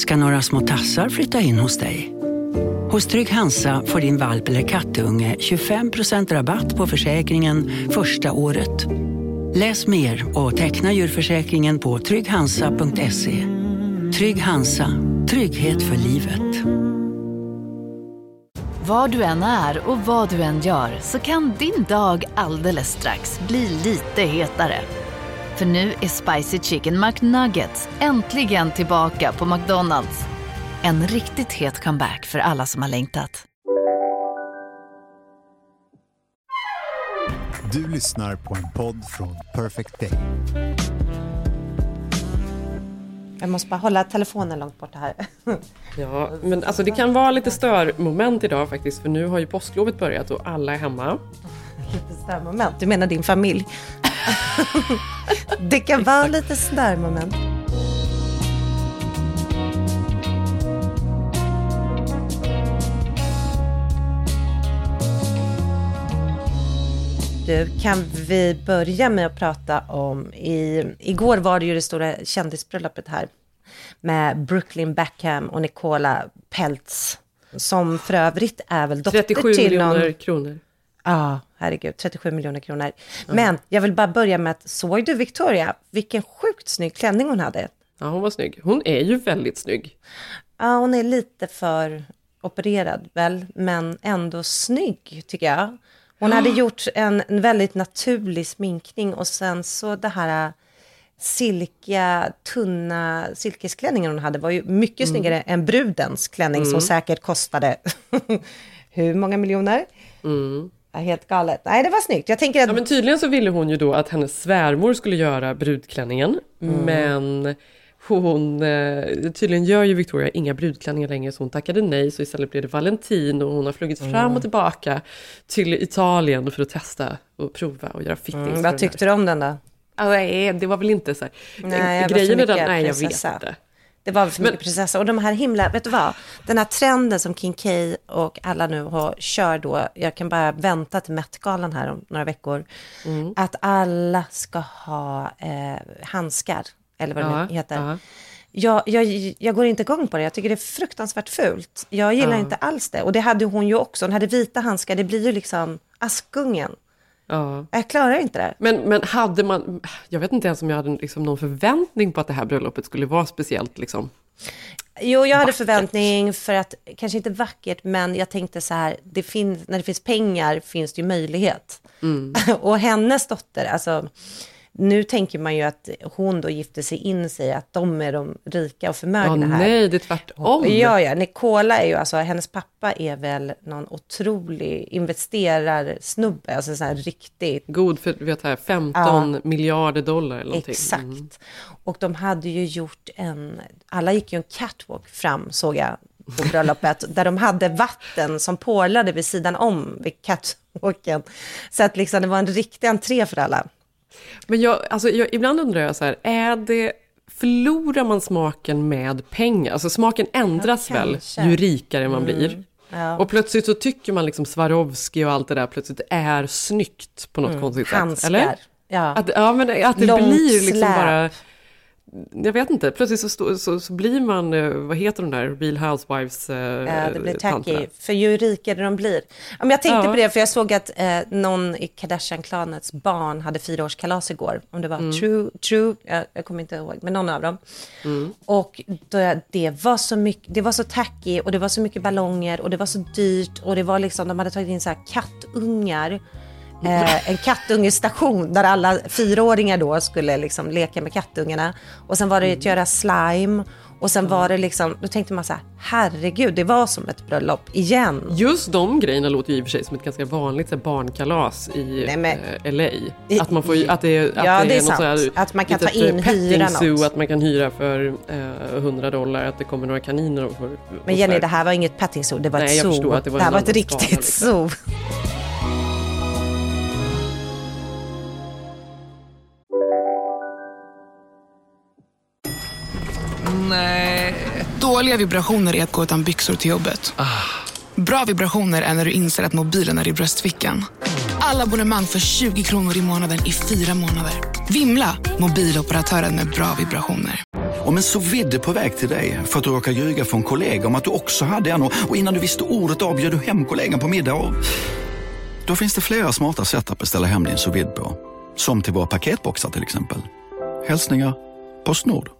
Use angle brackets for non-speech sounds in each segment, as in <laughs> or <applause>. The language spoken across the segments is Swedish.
ska några små tassar flytta in hos dig. Hos Trygg Hansa får din valp eller kattunge 25% rabatt på försäkringen första året. Läs mer och teckna djurförsäkringen på trygghansa.se. Trygg Hansa, trygghet för livet. Var du än är och vad du än gör så kan din dag alldeles strax bli lite hetare. För nu är Spicy Chicken McNuggets äntligen tillbaka på McDonalds. En riktigt het comeback för alla som har längtat. Du lyssnar på en podd från Perfect Day. Jag måste bara hålla telefonen långt borta här. <laughs> Ja, men alltså det kan vara lite störmoment idag faktiskt för nu har ju påsklovet börjat och alla är hemma. Störmoment. Du menar din familj? det kan vara lite störmoment. Du, kan vi börja med att prata om, i, igår var det ju det stora kändisbröllopet här med Brooklyn Beckham och Nicola Peltz, som för övrigt är väl dotter 37 till miljoner någon... kronor. Ja, herregud, 37 miljoner kronor. Men jag vill bara börja med att, såg du Victoria? Vilken sjukt snygg klänning hon hade. Ja, hon var snygg. Hon är ju väldigt snygg. Ja, hon är lite för opererad väl, men ändå snygg tycker jag. Hon hade gjort en, en väldigt naturlig sminkning och sen så det här silkiga, tunna silkesklänningen hon hade var ju mycket snyggare än brudens klänning som säkert kostade <laughs> hur många miljoner? Ja, helt galet. Nej, det var snyggt. Jag tänker att... Ja, men tydligen så ville hon ju då att hennes svärmor skulle göra brudklänningen. Men hon, eh, tydligen gör ju Victoria inga brudklänningar längre så hon tackade nej så istället blev det Valentin och hon har flugit fram och tillbaka till Italien för att testa och prova och göra fittings. Mm, vad tyckte du om den då? Ja, nej, det var väl inte så här. Nej, Grejen är den, nej jag vet inte. Det var för Men- mycket prinsessa. Och de här himla, vet du vad? Den här trenden som King K och alla nu har, kör då, jag kan bara vänta till Met-galan här om några veckor, Mm. att alla ska ha eh, handskar, eller vad det Ja, nu heter. ja. Jag, jag, jag går inte igång på det, jag tycker det är fruktansvärt fult. Jag gillar inte alls det. Och det hade hon ju också, hon hade vita handskar, det blir ju liksom Askungen. Ja. Jag klarar inte det. Men, men hade man, jag vet inte ens om jag hade liksom någon förväntning på att det här bröllopet skulle vara speciellt liksom. Jo, jag hade förväntning för att, kanske inte vackert, men jag tänkte så här, det finns, när det finns pengar finns det ju möjlighet. <laughs> och hennes dotter, alltså, nu tänker man ju att hon då gifte sig in sig, att de är de rika och Ja, förmögna här. nej, det är tvärtom. Ja, ja, Nicola är ju, alltså hennes pappa är väl någon otrolig investerarsnubbe, alltså så här riktigt God för, vet här, 15 miljarder dollar eller någonting. Exakt. Mm. Och de hade ju gjort en, alla gick ju en catwalk fram såg jag på bröllopet, där de hade vatten som porlade vid sidan om vid catwalken. Så att liksom det var en riktig entré för alla. Men jag, alltså, jag, ibland undrar jag så här, är det, förlorar man smaken med pengar? Alltså smaken ändras Ja, väl. Mm. ju rikare man blir. Ja. Och plötsligt så tycker man liksom Swarovski och allt det där plötsligt är snyggt på något konstigt sätt. Mm. Handskar. Eller? Ja. Att, ja, men att det Långt blir liksom släp. bara... Jag vet inte, plötsligt så, stå, så, så blir man, eh, vad heter de där, Real Housewives eh, Ja, det blir tacky, tanterna. för ju rikare de blir. Ja, men jag tänkte Ja. på det, för jag såg att eh, någon i Kardashian-klanets barn hade fyraårskalas igår. Om det var Mm. True, True, jag, jag kommer inte ihåg, men någon av dem. Mm. Och då, det var så mycket, det var så tacky och det var så mycket ballonger och det var så dyrt och det var liksom, de hade tagit in så här kattungar. Eh, en kattungestation där alla fyraåringar då skulle liksom leka med kattungarna. Och sen var det att göra slime. Och sen var det liksom, då tänkte man så här, herregud, det var som ett bröllop igen. Just de grejerna låter ju i och för sig som ett ganska vanligt så här, barnkalas i Nej, men- eh, LA. Att man får att det, att Ja, det är något så här Att man kan ta in, eh, hyra zoo, något. Att man kan hyra för eh, 100 dollar, att det kommer några kaniner och, och Men Jenny, här. det här var inget petting zoo, det var Nej, ett zoo. det var här en var ett riktigt skala, liksom. Zoo. Dåliga vibrationer är att gå utan byxor till jobbet. Bra vibrationer är när du inser att mobilen är i bröstfickan. Alla abonnemang för 20 kronor i månaden i fyra månader. Vimla! Mobiloperatören med bra vibrationer. Om en så vidde på väg till dig för att du råkar ljuga från kollega om att du också hade en och innan du visste ordet av du hem kollegan på middag och... Då finns det flera smarta sätt att beställa hem din sous på. Som till våra paketboxar till exempel. Hälsningar Postnord.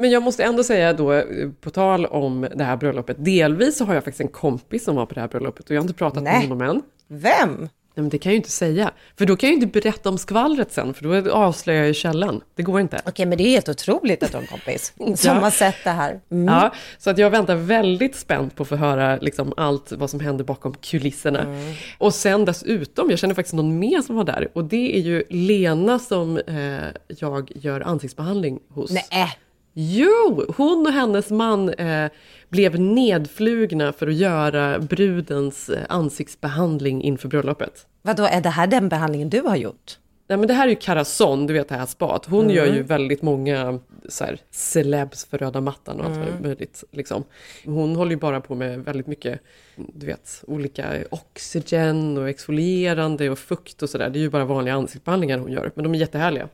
Men jag måste ändå säga då, eh, på tal om det här bröllopet, delvis så har jag faktiskt en kompis som var på det här bröllopet och jag har inte pratat Nej. med honom än. Vem? Nej, men det kan jag ju inte säga, för då kan jag ju inte berätta om skvallret sen, för då avslöjar jag ju källan. Det går inte. Okej, men det är helt otroligt att du har en kompis <laughs> som Ja. har sett det här. Mm. Ja, så att jag väntar väldigt spänt på att få höra liksom allt vad som händer bakom kulisserna. Mm. Och sen dessutom, jag känner faktiskt någon mer som var där, och det är ju Lena som eh, jag gör ansiktsbehandling hos. Nej, Jo, hon och hennes man eh, blev nedflugna för att göra brudens eh, ansiktsbehandling inför bröllopet. vadå, är det här den behandlingen du har gjort? Nej men det här är ju Carason, du vet det här spat. Hon Mm. gör ju väldigt många så här, celebs för röda mattan och allt Mm. möjligt. Liksom. Hon håller ju bara på med väldigt mycket, du vet, olika oxygen och exfolierande och fukt och sådär. Det är ju bara vanliga ansiktsbehandlingar hon gör, men de är jättehärliga.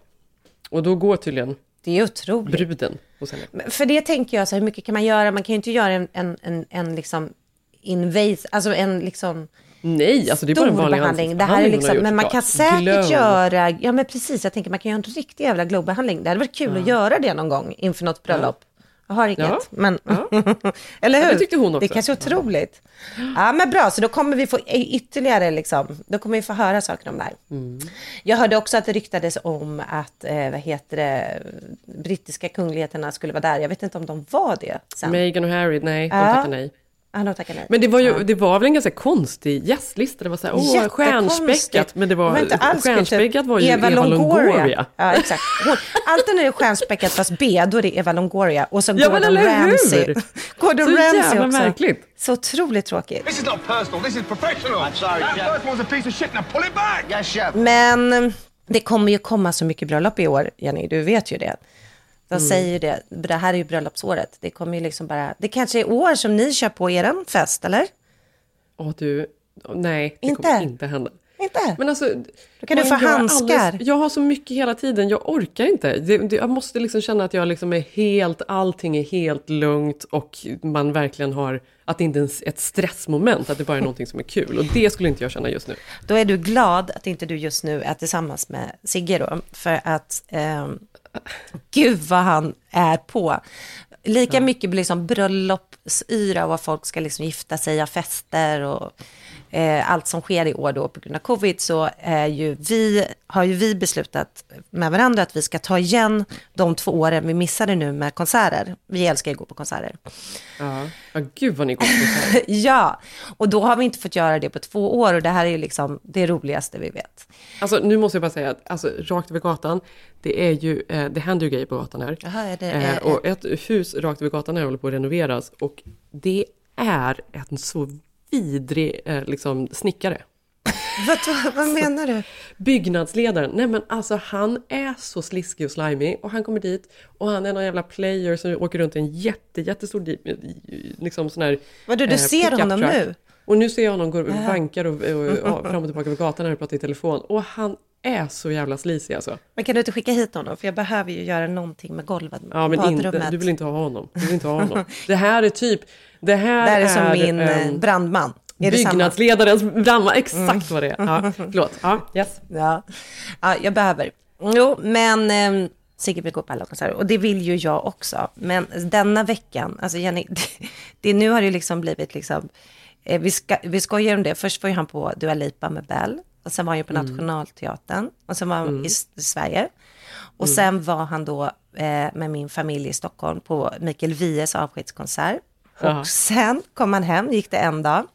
Och då går tydligen Det är otroligt. bruden hos henne. För det tänker jag, så här, hur mycket kan man göra? Man kan ju inte göra en, en, en, en liksom invas, alltså en liksom Nej, alltså det är bara en vanlig behandling. Det här är liksom, men man kan säkert Glow. göra, ja men precis, jag tänker man kan göra en riktig jävla glowbehandling. Det hade varit kul att göra det någon gång inför något bröllop. Jag har inget, Ja. men... Ja. <laughs> Eller hur? det tyckte hon också. Det är kanske är otroligt. Ja, men bra, så då kommer vi få ytterligare, liksom, då kommer vi få höra saker om det här. Mm. Jag hörde också att det ryktades om att, eh, vad heter det, brittiska kungligheterna skulle vara där. Jag vet inte om de var det sen. Meghan och Harry, nej, de Ja. tackar nej. Ah, de tackar nej. Men det var ju det var väl en ganska konstig gästlista. Det var så här, åh, stjärnspäckat. Men det var, inte alls kul, stjärnspäckat var ju Eva, Longoria. Ja, exakt. Hon, alltid när det är stjärnspäckat fast B, då är det Eva Longoria. Och så Ja, Gordon? Ramsay. Gordon Så Ramsay jävla också. märkligt. Så otroligt tråkigt. This is not personal, this is professional. I'm sorry, That Chef. first one's a piece of shit, now pull it back! Yes, chef. Men eh, det kommer ju komma så mycket bröllop i år, Jenny, du vet ju det. De Mm. säger ju det, det här är ju bröllopsåret. Det kommer ju liksom bara, det kanske är år som ni kör på er fest, eller? Åh du, nej, det Inte? kommer inte hända. Inte? Men alltså, Då kan du få handskar. jag har så mycket hela tiden, jag orkar inte. Det, det, jag måste liksom känna att jag liksom är helt, allting är helt lugnt och man verkligen har, att det inte är ett stressmoment, att det bara är någonting som är kul. Och det skulle inte jag känna just nu. Då är du glad att inte du just nu är tillsammans med Sigge då, för att ehm, gud vad han är på. Lika mycket liksom bröllopsyra och vad folk ska liksom gifta sig, ha fester och eh, allt som sker i år då på grund av covid så är ju vi, har ju vi beslutat med varandra att vi ska ta igen de två åren vi missade nu med konserter. Vi älskar ju att gå på konserter. Ja, ja gud vad ni går på här. <laughs> Ja, och då har vi inte fått göra det på två år och det här är ju liksom det roligaste vi vet. Alltså nu måste jag bara säga att alltså, rakt över gatan, det är ju, eh, det händer ju grejer på gatan här. Jaha, är det, Eh, eh, och ett hus rakt över gatan här håller på att renoveras och det är en så vidrig eh, liksom, snickare. Vad, vad, menar du? Byggnadsledaren, nej men alltså han är så sliskig och slimy och han kommer dit och han är någon jävla player som åker runt i en jätte, jättestor jeep, liksom sån här Vadå, du eh, ser honom nu? Och nu ser jag honom gå och vankar och, och, och, fram och tillbaka över gatan när och pratar i telefon och han är så jävla sleazy alltså. Men kan du inte skicka hit honom? För jag behöver ju göra någonting med golvet. Ja men inte, du vill inte ha honom. Du vill inte ha honom. Det här är typ, det här, Det här är som min ehm, eh, brandman. Är? Mm. byggnadsledarens brandman, exakt vad det är. Ja, <laughs> förlåt. Ja, yes. Ja. ja, jag behöver. Jo, men eh, Sigge vill gå på alla konserter och det vill ju jag också. Men denna veckan, alltså Jenny, <laughs> det, det, nu har det liksom blivit liksom, eh, vi, ska, vi skojar om det. Först var ju han på Dua Lipa med Bell och sen var han ju på Nationalteatern och sen var han i, S- i Sverige. Och sen var han då eh, med min familj i Stockholm på Mikael Wiehes avskedskonsert. Jaha. Och sen kom han hem, gick det en dag.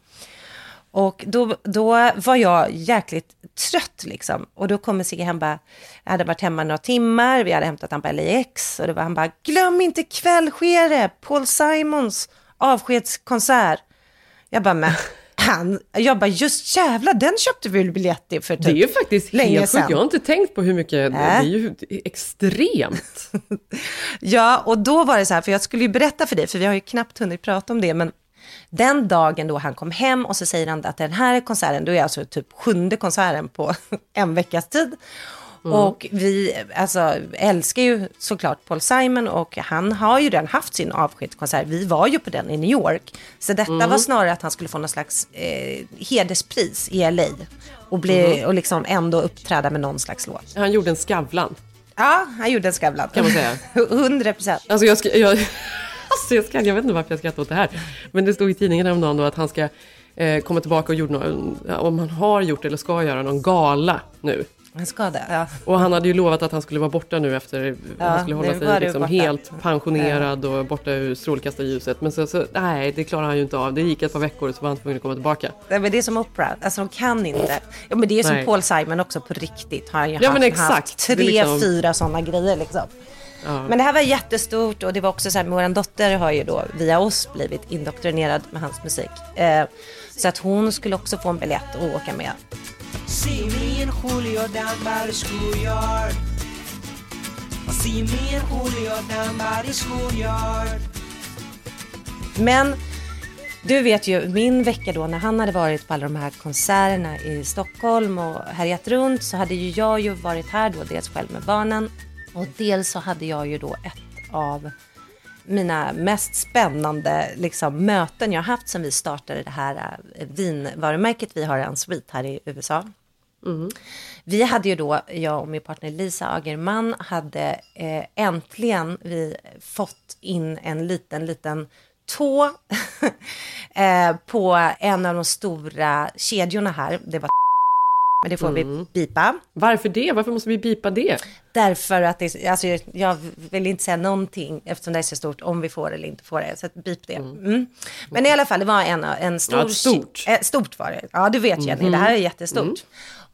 Och då, då var jag jäkligt trött liksom. Och då kommer Sigge hem bara, jag hade varit hemma några timmar, vi hade hämtat han på LAX. Och då var han bara, glöm inte kväll sker det, Paul Simons avskedskonsert. Jag bara, men <laughs> han, jag bara, just jävlar, den köpte vi biljett till för typ Det är ju faktiskt länge helt sjukt. Jag har inte tänkt på hur mycket, det Nej. är ju extremt. <laughs> Ja, och då var det så här, för jag skulle ju berätta för dig, för vi har ju knappt hunnit prata om det, men den dagen då han kom hem och så säger han att den här konserten, då är alltså typ sjunde konserten på <laughs> en veckas tid. Och vi alltså, älskar ju såklart Paul Simon och han har ju redan haft sin avskedskonsert. Vi var ju på den i New York. Så detta var snarare att han skulle få någon slags eh, hederspris i LA. Och, bli, och liksom ändå uppträda med någon slags låt. Han gjorde en Skavlan. Ja, han gjorde en Skavlan. Kan man säga. <laughs> 100 procent. Alltså jag, ska, jag, <laughs> alltså jag, ska, jag vet inte varför jag skrattar åt det här. Men det stod i tidningen häromdagen då att han ska eh, komma tillbaka och gjort någon, om han har gjort eller ska göra någon gala nu. Han ska det, ja. Och han hade ju lovat att han skulle vara borta nu efter, Ja, han skulle hålla sig liksom helt pensionerad och borta ur strålkastarljuset. Men så, så, nej, det klarar han ju inte av. Det gick ett par veckor och så var han tvungen att komma tillbaka. Nej, men det är som Oprah, alltså de kan inte. Ja, men det är som Nej. Paul Simon också på riktigt. Har han ju Ja, haft, men exakt. haft tre, liksom- fyra sådana grejer liksom. Men det här var jättestort och det var också så här, vår dotter har ju då via oss blivit indoktrinerad med hans musik. Eh, så att hon skulle också få en biljett och åka med. See me and Julio down by the schoolyard. See me and Julio down by the schoolyard. Men du vet ju, min vecka då när han hade varit på alla de här konserterna i Stockholm och härjat runt så hade ju jag ju varit här då, dels själv med barnen och dels så hade jag ju då ett av mina mest spännande liksom, möten jag har haft sen vi startade det här eh, vinvarumärket vi har, en Sweet här i USA. Vi hade ju då, jag och min partner Lisa Agerman, hade eh, äntligen vi fått in en liten, liten tå <laughs> eh, på en av de stora kedjorna här. Det var men det får vi bipa. Varför det? Varför måste vi bipa det? Därför att det, alltså, jag vill inte säga någonting eftersom det är så stort om vi får eller inte får det. Så bip det. Mm. Men i alla fall, det var en, en stor... Ja, stort. Eh, stort var det. Ja, du vet Jenny, det här är jättestort.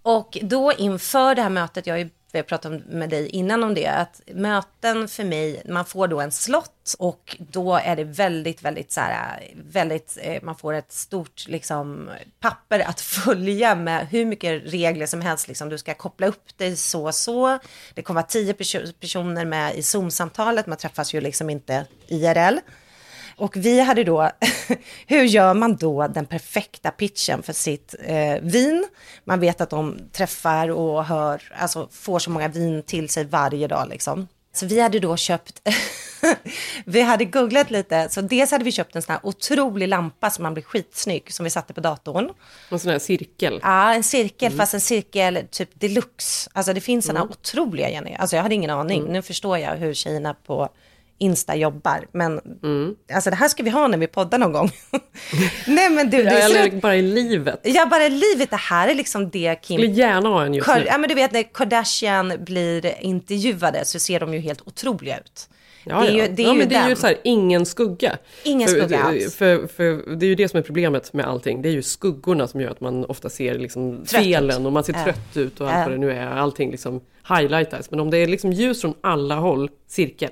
Och då inför det här mötet, jag har ju vi har pratat med dig innan om det, att möten för mig, man får då en slott och då är det väldigt, väldigt så här, väldigt, eh, man får ett stort liksom papper att <laughs> följa med hur mycket regler som helst, liksom du ska koppla upp dig så och så, det kommer vara tio personer med i Zoom-samtalet, man träffas ju liksom inte IRL. Och vi hade då, <laughs> hur gör man då den perfekta pitchen för sitt eh, vin? Man vet att de träffar och hör, alltså får så många vin till sig varje dag liksom. Så vi hade då köpt, <laughs> vi hade googlat lite, så dels hade vi köpt en sån här otrolig lampa som man blir skitsnygg, som vi satte på datorn. En sån här cirkel. Ja, en cirkel, fast en cirkel typ deluxe. Alltså det finns såna otroliga, Jenny. Alltså jag hade ingen aning. Nu förstår jag hur tjejerna på Insta jobbar. Men alltså det här ska vi ha när vi poddar någon gång. <laughs> Nej men du, det är Eller bara i livet. Ja, bara livet, det här är liksom det Kim... Skulle gärna ha en just nu. ja, men du vet när Kardashian blir intervjuade så ser de ju helt otroliga ut. Ja, det är ju, ja. det är ja, ju men det är ju så här, ingen skugga. Ingen för, skugga alls. För, för, det är ju det som är problemet med allting. Det är ju skuggorna som gör att man ofta ser liksom Trött ut. felen och man ser Ja. trött ut och allt Ja. vad det nu är. Allting liksom highlightas. Men om det är liksom ljus från alla håll, cirkel.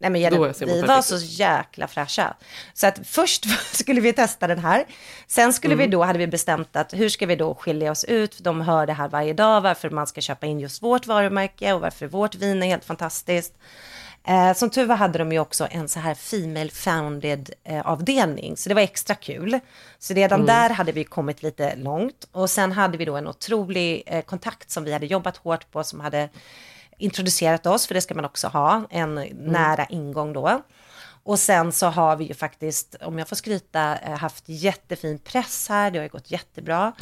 Nej men Jenny, vi var så jäkla fräscha. Så att först <laughs> skulle vi testa den här. Sen skulle Mm. vi då, hade vi bestämt att hur ska vi då skilja oss ut? De hör det här varje dag, varför man ska köpa in just vårt varumärke och varför vårt vin är helt fantastiskt. Eh, som tur var hade de ju också en så här female founded eh, avdelning, så det var extra kul. Så redan där hade vi kommit lite långt. Och sen hade vi då en otrolig eh, kontakt som vi hade jobbat hårt på, som hade introducerat oss, för det ska man också ha, en nära ingång då. Och sen så har vi ju faktiskt, om jag får skryta, eh, haft jättefin press här, det har ju gått jättebra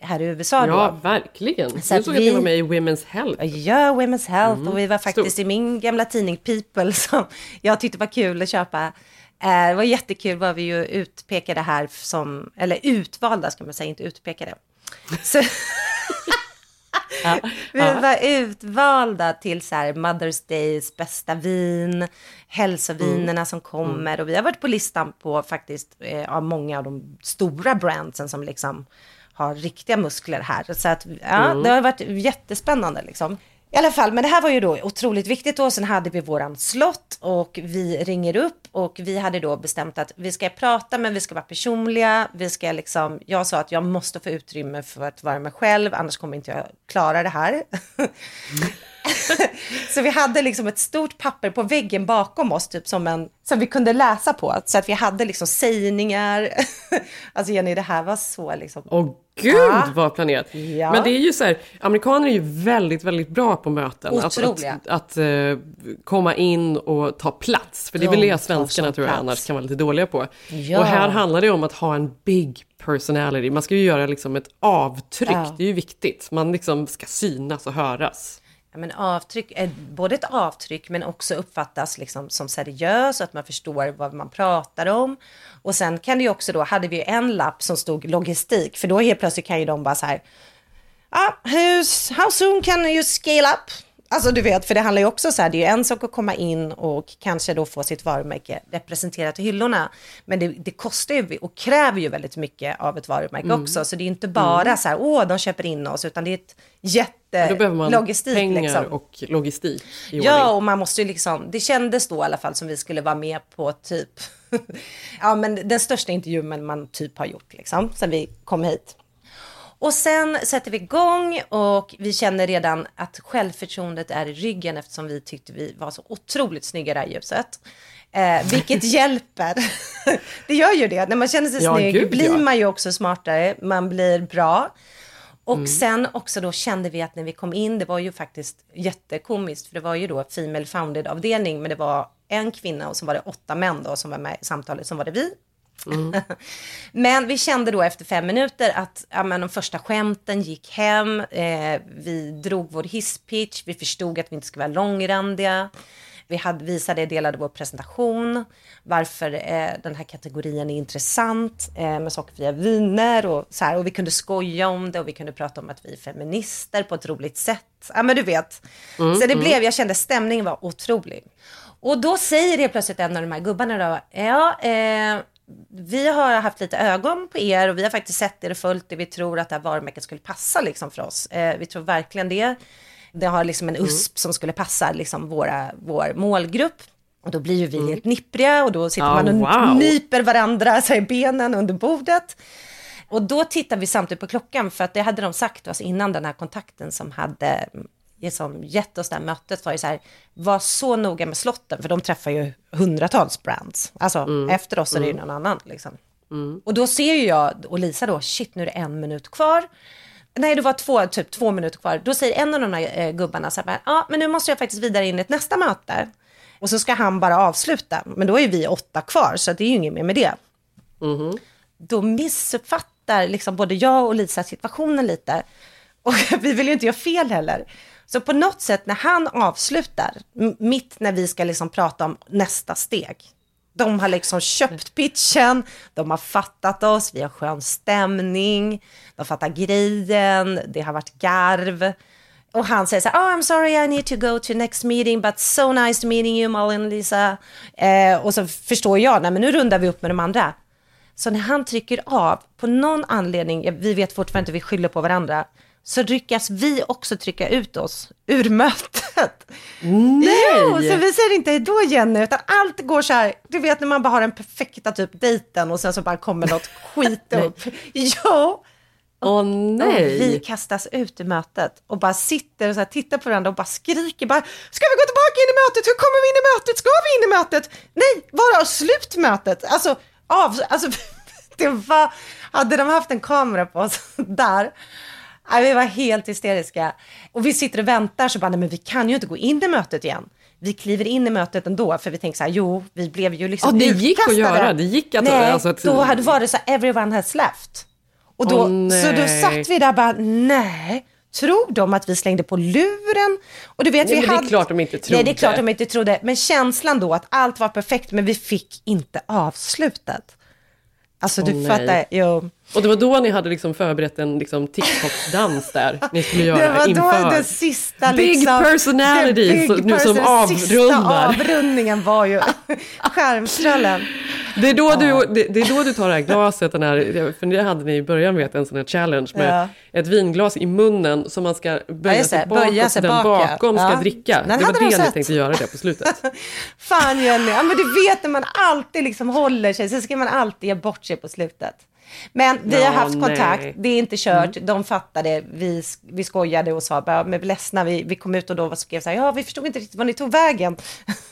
här i USA Ja, då. verkli Så jag att såg att ni var med i Women's Health. Ja, Women's Health och vi var faktiskt Stort. i min gamla tidning People <laughs> som jag tyckte var kul att köpa. Eh, Det var jättekul var vi ju utpekade här som, eller utvalda ska man säga, inte utpekade. Så, <laughs> vi var utvalda till så här Mother's Days bästa vin, hälsovinerna som kommer. Och vi har varit på listan på faktiskt eh, av många av de stora brandsen som liksom har riktiga muskler här. Så att, ja, det har varit jättespännande liksom. I alla fall, men det här var ju då otroligt viktigt och Sen hade vi våran slott och vi ringer upp och vi hade då bestämt att vi ska prata men vi ska vara personliga. Vi ska liksom, jag sa att jag måste få utrymme för att vara mig själv, annars kommer inte jag klara det här. Mm. <laughs> så vi hade liksom ett stort papper på väggen bakom oss, typ som en, som vi kunde läsa på. Så att vi hade liksom sägningar. <laughs> alltså Jenny, det här var så liksom. Åh gud Ja. vad planerat! Ja. Men det är ju så här, amerikaner är ju väldigt, väldigt bra på möten. Att, Otroliga. att, att eh, komma in och ta plats. För det är väl De det svenskarna tror jag plats. annars kan vara lite dåliga på. Ja. Och här handlar det om att ha en big personality. Man ska ju göra liksom ett avtryck, Ja. det är ju viktigt. Man liksom ska synas och höras. Ja, men avtryck, eh, både ett avtryck men också uppfattas liksom som seriös, och att man förstår vad man pratar om. Och sen kan det ju också då, hade vi ju en lapp som stod logistik, för då helt plötsligt kan ju de bara så här, ah, hur, how soon can you scale up? Alltså du vet, för det handlar ju också så här, det är ju en sak att komma in och kanske då få sitt varumärke representerat i hyllorna. Men det, det kostar ju och kräver ju väldigt mycket av ett varumärke Mm. också. Så det är inte bara så här, åh, de köper in oss, utan det är ett Då behöver man jättelogistik. pengar liksom. och logistik i Ja, ordning. och man måste ju liksom, det kändes då i alla fall som vi skulle vara med på typ, <laughs> ja men den största intervjun man typ har gjort liksom, sen vi kom hit. Och sen sätter vi igång och vi känner redan att självförtroendet är i ryggen eftersom vi tyckte vi var så otroligt snygga i det här ljuset. Eh, vilket <laughs> hjälper. <laughs> det gör ju det. När man känner sig Ja, snygg gud, blir ja. man ju också smartare, man blir bra. Och sen också då kände vi att när vi kom in, det var ju faktiskt jättekomiskt, för det var ju då Female Founded avdelning, men det var en kvinna och så var det åtta män då som var med i samtalet, som var det vi. <laughs> men vi kände då efter fem minuter att ja, men de första skämten gick hem, eh, vi drog vår hisspitch, vi förstod att vi inte skulle vara långrandiga. Vi hade, visade, delade vår presentation, varför eh, den här kategorin är intressant eh, med sockerfria viner och så här. Och vi kunde skoja om det och vi kunde prata om att vi är feminister på ett roligt sätt. Ja, men du vet. så det blev, jag kände stämningen var otrolig. Och då säger det plötsligt en av de här gubbarna då, ja, eh, vi har haft lite ögon på er och vi har faktiskt sett er och följt det. Vi tror att det här varumärket skulle passa liksom för oss. Eh, vi tror verkligen det. Det har liksom en USP som skulle passa liksom våra, vår målgrupp. Och då blir ju vi helt nippriga och då sitter Ja, man och wow. nyper varandra <laughs> så här, benen under bordet. Och då tittar vi samtidigt på klockan för att det hade de sagt oss innan den här kontakten som hade som gett oss det här mötet var ju så här, var så noga med slotten för de träffar ju hundratals brands. Alltså efter oss är det ju någon annan liksom. Och då ser ju jag och Lisa då, shit nu är det en minut kvar. Nej, det var två, typ två minuter kvar. Då säger en av de här eh, gubbarna så här, ja, men nu måste jag faktiskt vidare in i ett nästa möte. Och så ska han bara avsluta. Men då är vi åtta kvar, så det är ju inget mer med det. Då missuppfattar liksom både jag och Lisa situationen lite. Och <laughs> vi vill ju inte göra fel heller. Så på något sätt när han avslutar, mitt när vi ska liksom prata om nästa steg. De har liksom köpt pitchen, de har fattat oss, vi har skön stämning, de fattar grejen, det har varit garv. Och han säger så här, oh I'm sorry I need to go to next meeting but so nice meeting you Malin och Lisa. Eh, och så förstår jag, nej men nu rundar vi upp med de andra. Så när han trycker av, på någon anledning, vi vet fortfarande inte, vi skyller på varandra, så lyckas vi också trycka ut oss ur mötet. Nej! Jo, så vi säger inte då Jenny, utan allt går så här, du vet när man bara har den perfekta typ dejten och sen så bara kommer något <laughs> skit upp. Jo, Åh och nej! vi kastas ut ur mötet och bara sitter och så här, tittar på varandra och bara skriker bara, ska vi gå tillbaka in i mötet? Hur kommer vi in i mötet? Ska vi in i mötet? Nej, bara slut mötet. Alltså, av, alltså <laughs> det var, hade de haft en kamera på oss där, nej, vi var helt hysteriska. Och vi sitter och väntar så bara, nej men vi kan ju inte gå in i mötet igen. Vi kliver in i mötet ändå, för vi tänker så här, jo, vi blev ju liksom Ja, det gick att göra. Det gick att- Nej, alltså att- då hade var det så här, everyone has left. Och då, Åh, så då satt vi där bara, nej, tror de att vi slängde på luren? Och du vet, Nej, vi men det är hade... klart de inte Nej, det är trodde. klart de inte trodde. Men känslan då att allt var perfekt, men vi fick inte avslutet. Alltså du Åh, nej. fattar, jo. Och det var då ni hade liksom förberett en liksom TikTok-dans där ni skulle Det göra var inför. då det sista Big liksom, personality, big så- nu som person, Sista avrundar. avrundningen var ju <laughs> skärmströllen. Det är, då du, det, det är då du tar det här glaset, den här, för det hade ni i början vet en sån här challenge med Ja. ett vinglas i munnen som man ska böja det, sig bakåt böja sig så den bak, ja. bakom ska Ja. dricka. Den det var det ni tänkte göra det på slutet. <laughs> Fan Jenny, ja, men du vet när man alltid liksom håller sig, så ska man alltid ge bort sig på slutet. Men vi Ja, har haft kontakt, nej. det är inte kört, de fattade, vi, vi skojade och sa bara, men ledsna, vi, vi kom ut och då skrev så här, ja vi förstod inte riktigt var ni tog vägen.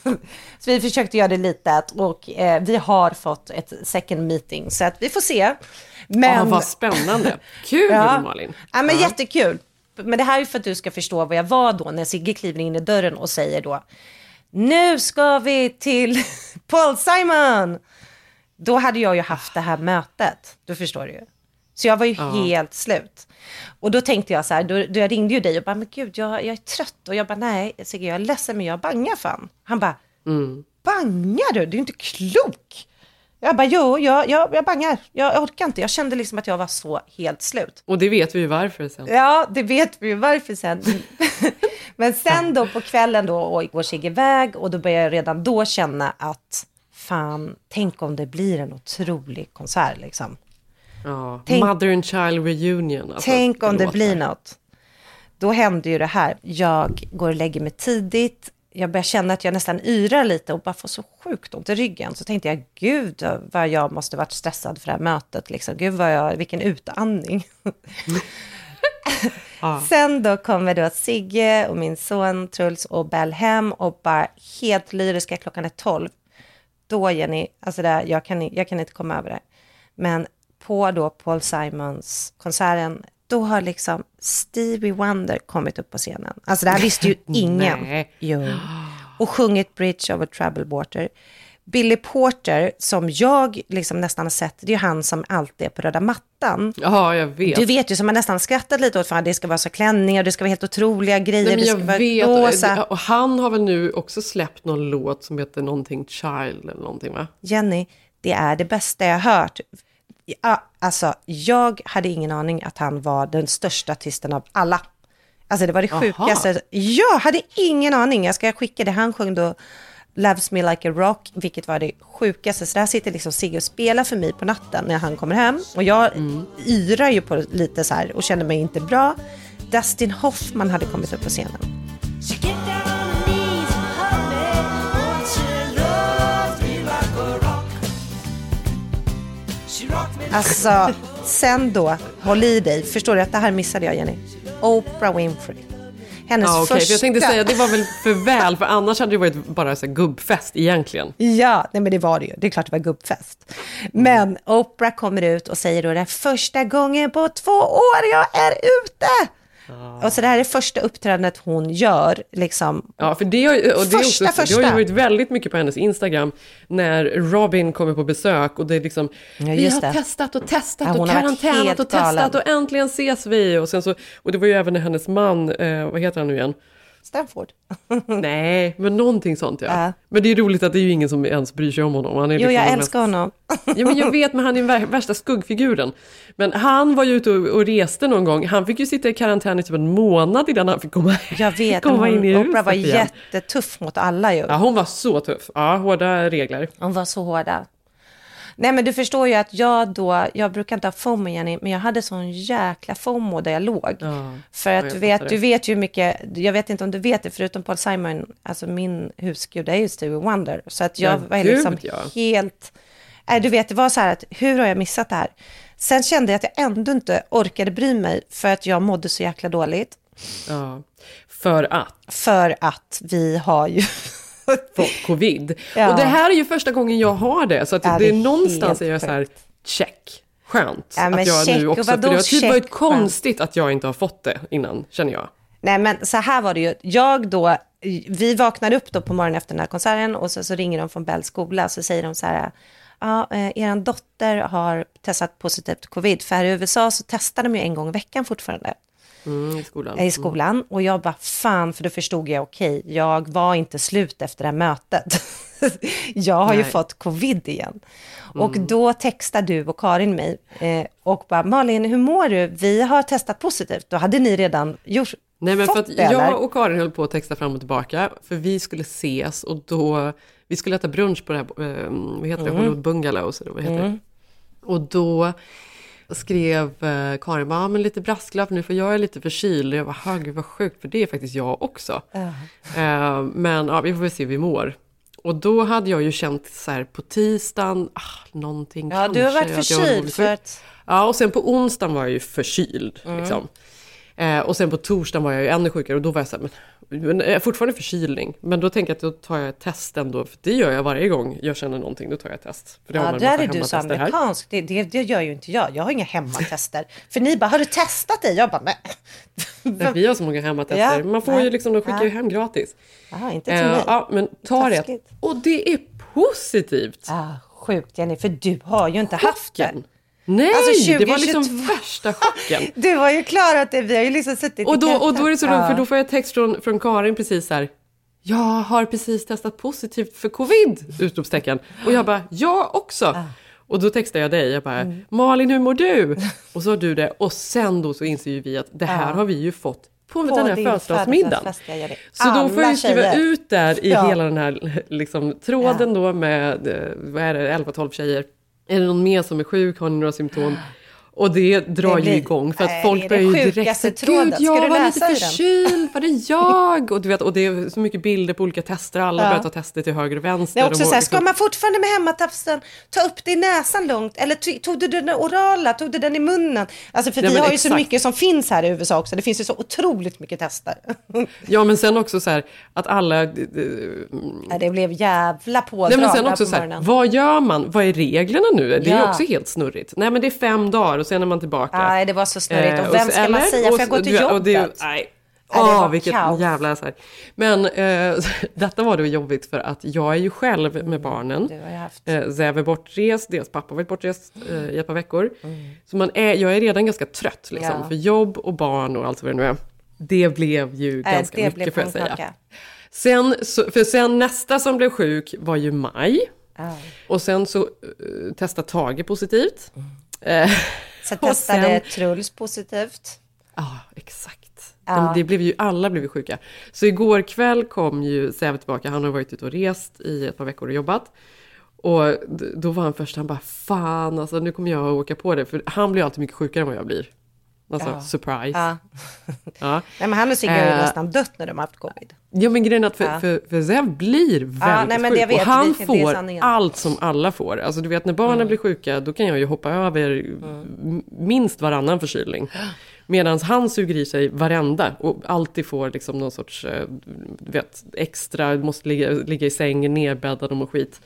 <laughs> så vi försökte göra det litet och eh, vi har fått ett second meeting, så att vi får se. Men, Ja, vad spännande. Kul <laughs> Malin. Ja, men jättekul. Men det här är för att du ska förstå vad jag var då när Sigge kliver in i dörren och säger då Nu ska vi till <laughs> Paul Simon! Då hade jag ju haft det här mötet, du förstår du ju. Så jag var ju helt slut. Och då tänkte jag så här, då, då jag ringde ju dig och bara, men gud, jag, jag är trött. Och jag bara, nej, Sigge, jag är ledsen, men jag bangar fan. Han bara, bangar du? Du är inte klok. Jag bara, jo, jag, jag, jag bangar. Jag orkar inte. Jag kände liksom att jag var så helt slut. Och det vet vi ju varför sen. Ja, det vet vi ju varför sen. <laughs> Men sen då på kvällen då och går Sigge iväg och då börjar jag redan då känna att fan, tänk om det blir en otrolig konsert liksom. Ja. Tänk- Mother and child reunion. Alltså, tänk om det låter. blir något. Då hände ju det här. Jag går och lägger mig tidigt. Jag börjar känna att jag nästan yrar lite och bara får så sjukt ont i ryggen. Så tänkte jag, gud vad jag måste varit stressad för det här mötet. Liksom. Gud vad jag, vilken utandning. <laughs> <laughs> Sen då kommer då Sigge och min son Truls och Bell hem och bara helt lyriska, klockan är 12. Då Jenny, alltså det, jag, kan, jag kan inte komma över det. Men på då Paul Simons konserten, då har liksom Stevie Wonder kommit upp på scenen. Alltså det här visste ju <laughs> ingen. Jo. Och sjungit Bridge over Troubled Water. Billy Porter, som jag liksom nästan har sett, det är han som alltid är på röda mattan. Ja, jag vet. Du vet ju, som man nästan skrattat lite åt, för att det ska vara så klänningar, det ska vara helt otroliga grejer, Nej, men det ska jag vara vet, rosa. och han har väl nu också släppt någon låt som heter någonting Child eller någonting va? Jenny, det är det bästa jag har hört. Ja, alltså, jag hade ingen aning att han var den största artisten av alla. Alltså det var det Aha. sjukaste. Jag hade ingen aning. Jag ska skicka det. Han sjöng då Loves Me Like a Rock, vilket var det sjukaste. Så där sitter liksom Sigge och spelar för mig på natten när han kommer hem. Och jag yrar ju på lite så här och känner mig inte bra. Dustin Hoffman hade kommit upp på scenen. Alltså, sen då, håll i dig. Förstår du att det här missade jag, Jenny? Oprah Winfrey. Hennes Ja, okej, första... för jag tänkte säga det var väl för väl, för annars hade det varit bara så gubbfest egentligen. Ja, nej men det var det ju. Det är klart det var gubbfest. Men Oprah kommer ut och säger då det första gången på två år jag är ute. Och så det här är första uppträdandet hon gör, liksom. Ja, för det har, och det, Första, också, det har ju första. varit väldigt mycket på hennes Instagram när Robin kommer på besök och det är liksom Ja, vi har det. testat och testat Ja, och karantänat och testat galen. och äntligen ses vi och sen så och det var ju även när hennes man, eh, vad heter han nu igen? Stanford. Nej, men någonting sånt ja. Ja. Men det är roligt att det är ju ingen som ens bryr sig om honom. Han är Jo, liksom jag älskar mest- honom. Ja, men jag vet, men han är vär- värsta skuggfiguren. Men han var ju ute och, och reste någon gång. Han fick ju sitta i karantän i typ en månad innan han fick komma, Jag vet, komma men in i hon, huset Oprah var igen. jättetuff mot alla ju. Ja, hon var så tuff. Ja, hårda regler. De var så hårda. Nej men du förstår ju att jag då, jag brukar inte ha FOMO Jenny, men jag hade sån jäkla FOMO där jag låg. Ja, För att du vet, fattar du det. vet ju mycket, jag vet inte om du vet det, förutom Paul Simon, alltså min husgud är ju Stevie Wonder. Så att jag Ja, var gud, liksom ja. helt, nej du vet det var så här att hur har jag missat det här? Sen kände jag att jag ändå inte orkade bry mig för att jag mådde så jäkla dåligt. Ja. För att För att vi har ju <laughs> få covid. Ja. Och det här är ju första gången jag har det. Så att Ja, det är någonstans är jag så här, check. Skönt Ja, att jag check, nu och också, för det har typ varit konstigt att jag inte har fått det innan, känner jag. Nej men så här var det ju, jag då, vi vaknade upp då på morgonen efter den här konserten och så, så ringer de från Bells skola så säger de så här, ja, eh, er dotter har testat positivt covid, för här i USA så testar de ju en gång i veckan fortfarande Mm, I skolan. i skolan. Och jag bara, fan, för då förstod jag, okej, jag var inte slut efter det här mötet. <laughs> jag har ju Nej. fått covid igen. Och då textar du och Karin mig eh, och bara, Malin, hur mår du? Vi har testat positivt. Då hade ni redan gjort, Nej men för att det, jag och Karin höll på att texta fram och tillbaka, för vi skulle ses och då, vi skulle äta brunch på det här, eh, vad heter det, Mm. Hollywood Bungalows, vad heter det? Och då skrev eh, Karin bara, "Ja, men lite brasklapp nu för jag är lite förkyld. Och jag bara, gud vad sjukt, för det är faktiskt jag också. Eh, men ja, vi får väl se hur vi mår. Och då hade jag ju känt så här på tisdagen, ah, någonting Ja, kanske. du har varit förkyld för att... Ja, och sen på onsdagen var jag ju förkyld. Mm. Liksom. Eh, och sen på torsdagen var jag ju ännu sjukare och då var jag så här, men, men är fortfarande förkylning. Men då tänker jag att då tar jag ett test ändå, för det gör jag varje gång jag känner någonting, då tar jag ett test. För det Ja, där är du så amerikansk. Det, det, det gör ju inte jag. Jag har inga hemmatester. För ni bara, har du testat det? Jag bara, nej. <laughs> Nej, vi har så många hemmatester. Ja, Man får ju nej, liksom, de skickar ju hem gratis. Jaha, inte till Eh, mig. ja, men ta det. Och det är positivt. Ah, sjukt Jenny, för du har ju inte haft det. Nej, Alltså, det var liksom 2022. värsta chocken. <laughs> Du har ju klarat det, vi har ju liksom suttit Och i då, och då är det så roligt, Ja. för då får jag text från, från Karin precis här. Jag har precis testat positivt för covid! Utropstecken. Och jag bara, jag också! Och då textar jag dig, jag bara, Mm. Malin hur mår du? <laughs> Och så har du det. Och sen då så inser ju vi att det här Ja. har vi ju fått på, På den här födelsedagsmiddagen. Så då får jag skriva tjejer. ut där i Ja. hela den här liksom, tråden då med, eh, vad är det, 11-12 tjejer. Är det någon mer som är sjuk, har ni några symptom? Och det drar Det ju blir- igång för att Nej, folk börjar ju direkt säga. Gud, jag var lite ur den?" förkyld, var det jag? Och, du vet, och det är så mycket bilder på olika tester, alla Ja. börjar ta tester till höger och vänster. Det är också och så här, liksom- ska man fortfarande med hemmatafsen ta upp det i näsan långt? Eller tog, du den orala? Tog du den i munnen? Alltså för Ja, vi har ju så exakt. mycket som finns här i USA också. Det finns ju så otroligt mycket tester. <laughs> Ja men sen också så här att alla... eh, Nej, det blev jävla pådrag Nej men sen också så här, vad gör man? Vad är reglerna nu? Det är ju Ja. också helt snurrigt. Nej men det är fem dagar och sen är man tillbaka. Nej, det var så snurrigt. Eh, Och vem så- ska man eller? säga? Får jag gå till och det- jobbet? Nej. Åh, var vilket kaos. jävla så här. Men eh, <laughs> detta var då jobbigt för att jag är ju själv med barnen. Haft... Eh, Zev är bortrest, deras pappa har varit bortrest eh, i ett par veckor. Mm. Så man är, jag är redan ganska trött liksom, Ja. för jobb och barn och allt vad det nu är. Det blev ju Nej, ganska det mycket blev får jag säga. Sen, så, för sen nästa som blev sjuk var ju maj. Ja. Och sen så uh, testade Tage positivt. Eh, <laughs> Så testade sen- Truls positivt. Ja, exakt. Ja. Men Det blev ju, alla blev ju sjuka. Så igår kväll kom ju Säve tillbaka, han har varit ute och rest i ett par veckor och jobbat. Och då var han först, han bara fan alltså nu kommer jag att åka på det. För han blir alltid mycket sjukare än vad jag blir. Alltså Ja. surprise. Ja. Ja. Nej, men han och Sigge har ju Eh, nästan dött när de har haft covid. Ja men grejen är att för, Ja. för, för Zev blir väldigt nej, sjuk det vet och han det får sanningen. allt som alla får. Alltså du vet när barnen blir sjuka då kan jag ju hoppa över m- minst varannan förkylning. Medan han suger i sig varenda och alltid får liksom någon sorts eh, vet, extra, måste ligga, ligga i sängen nedbäddad och skit.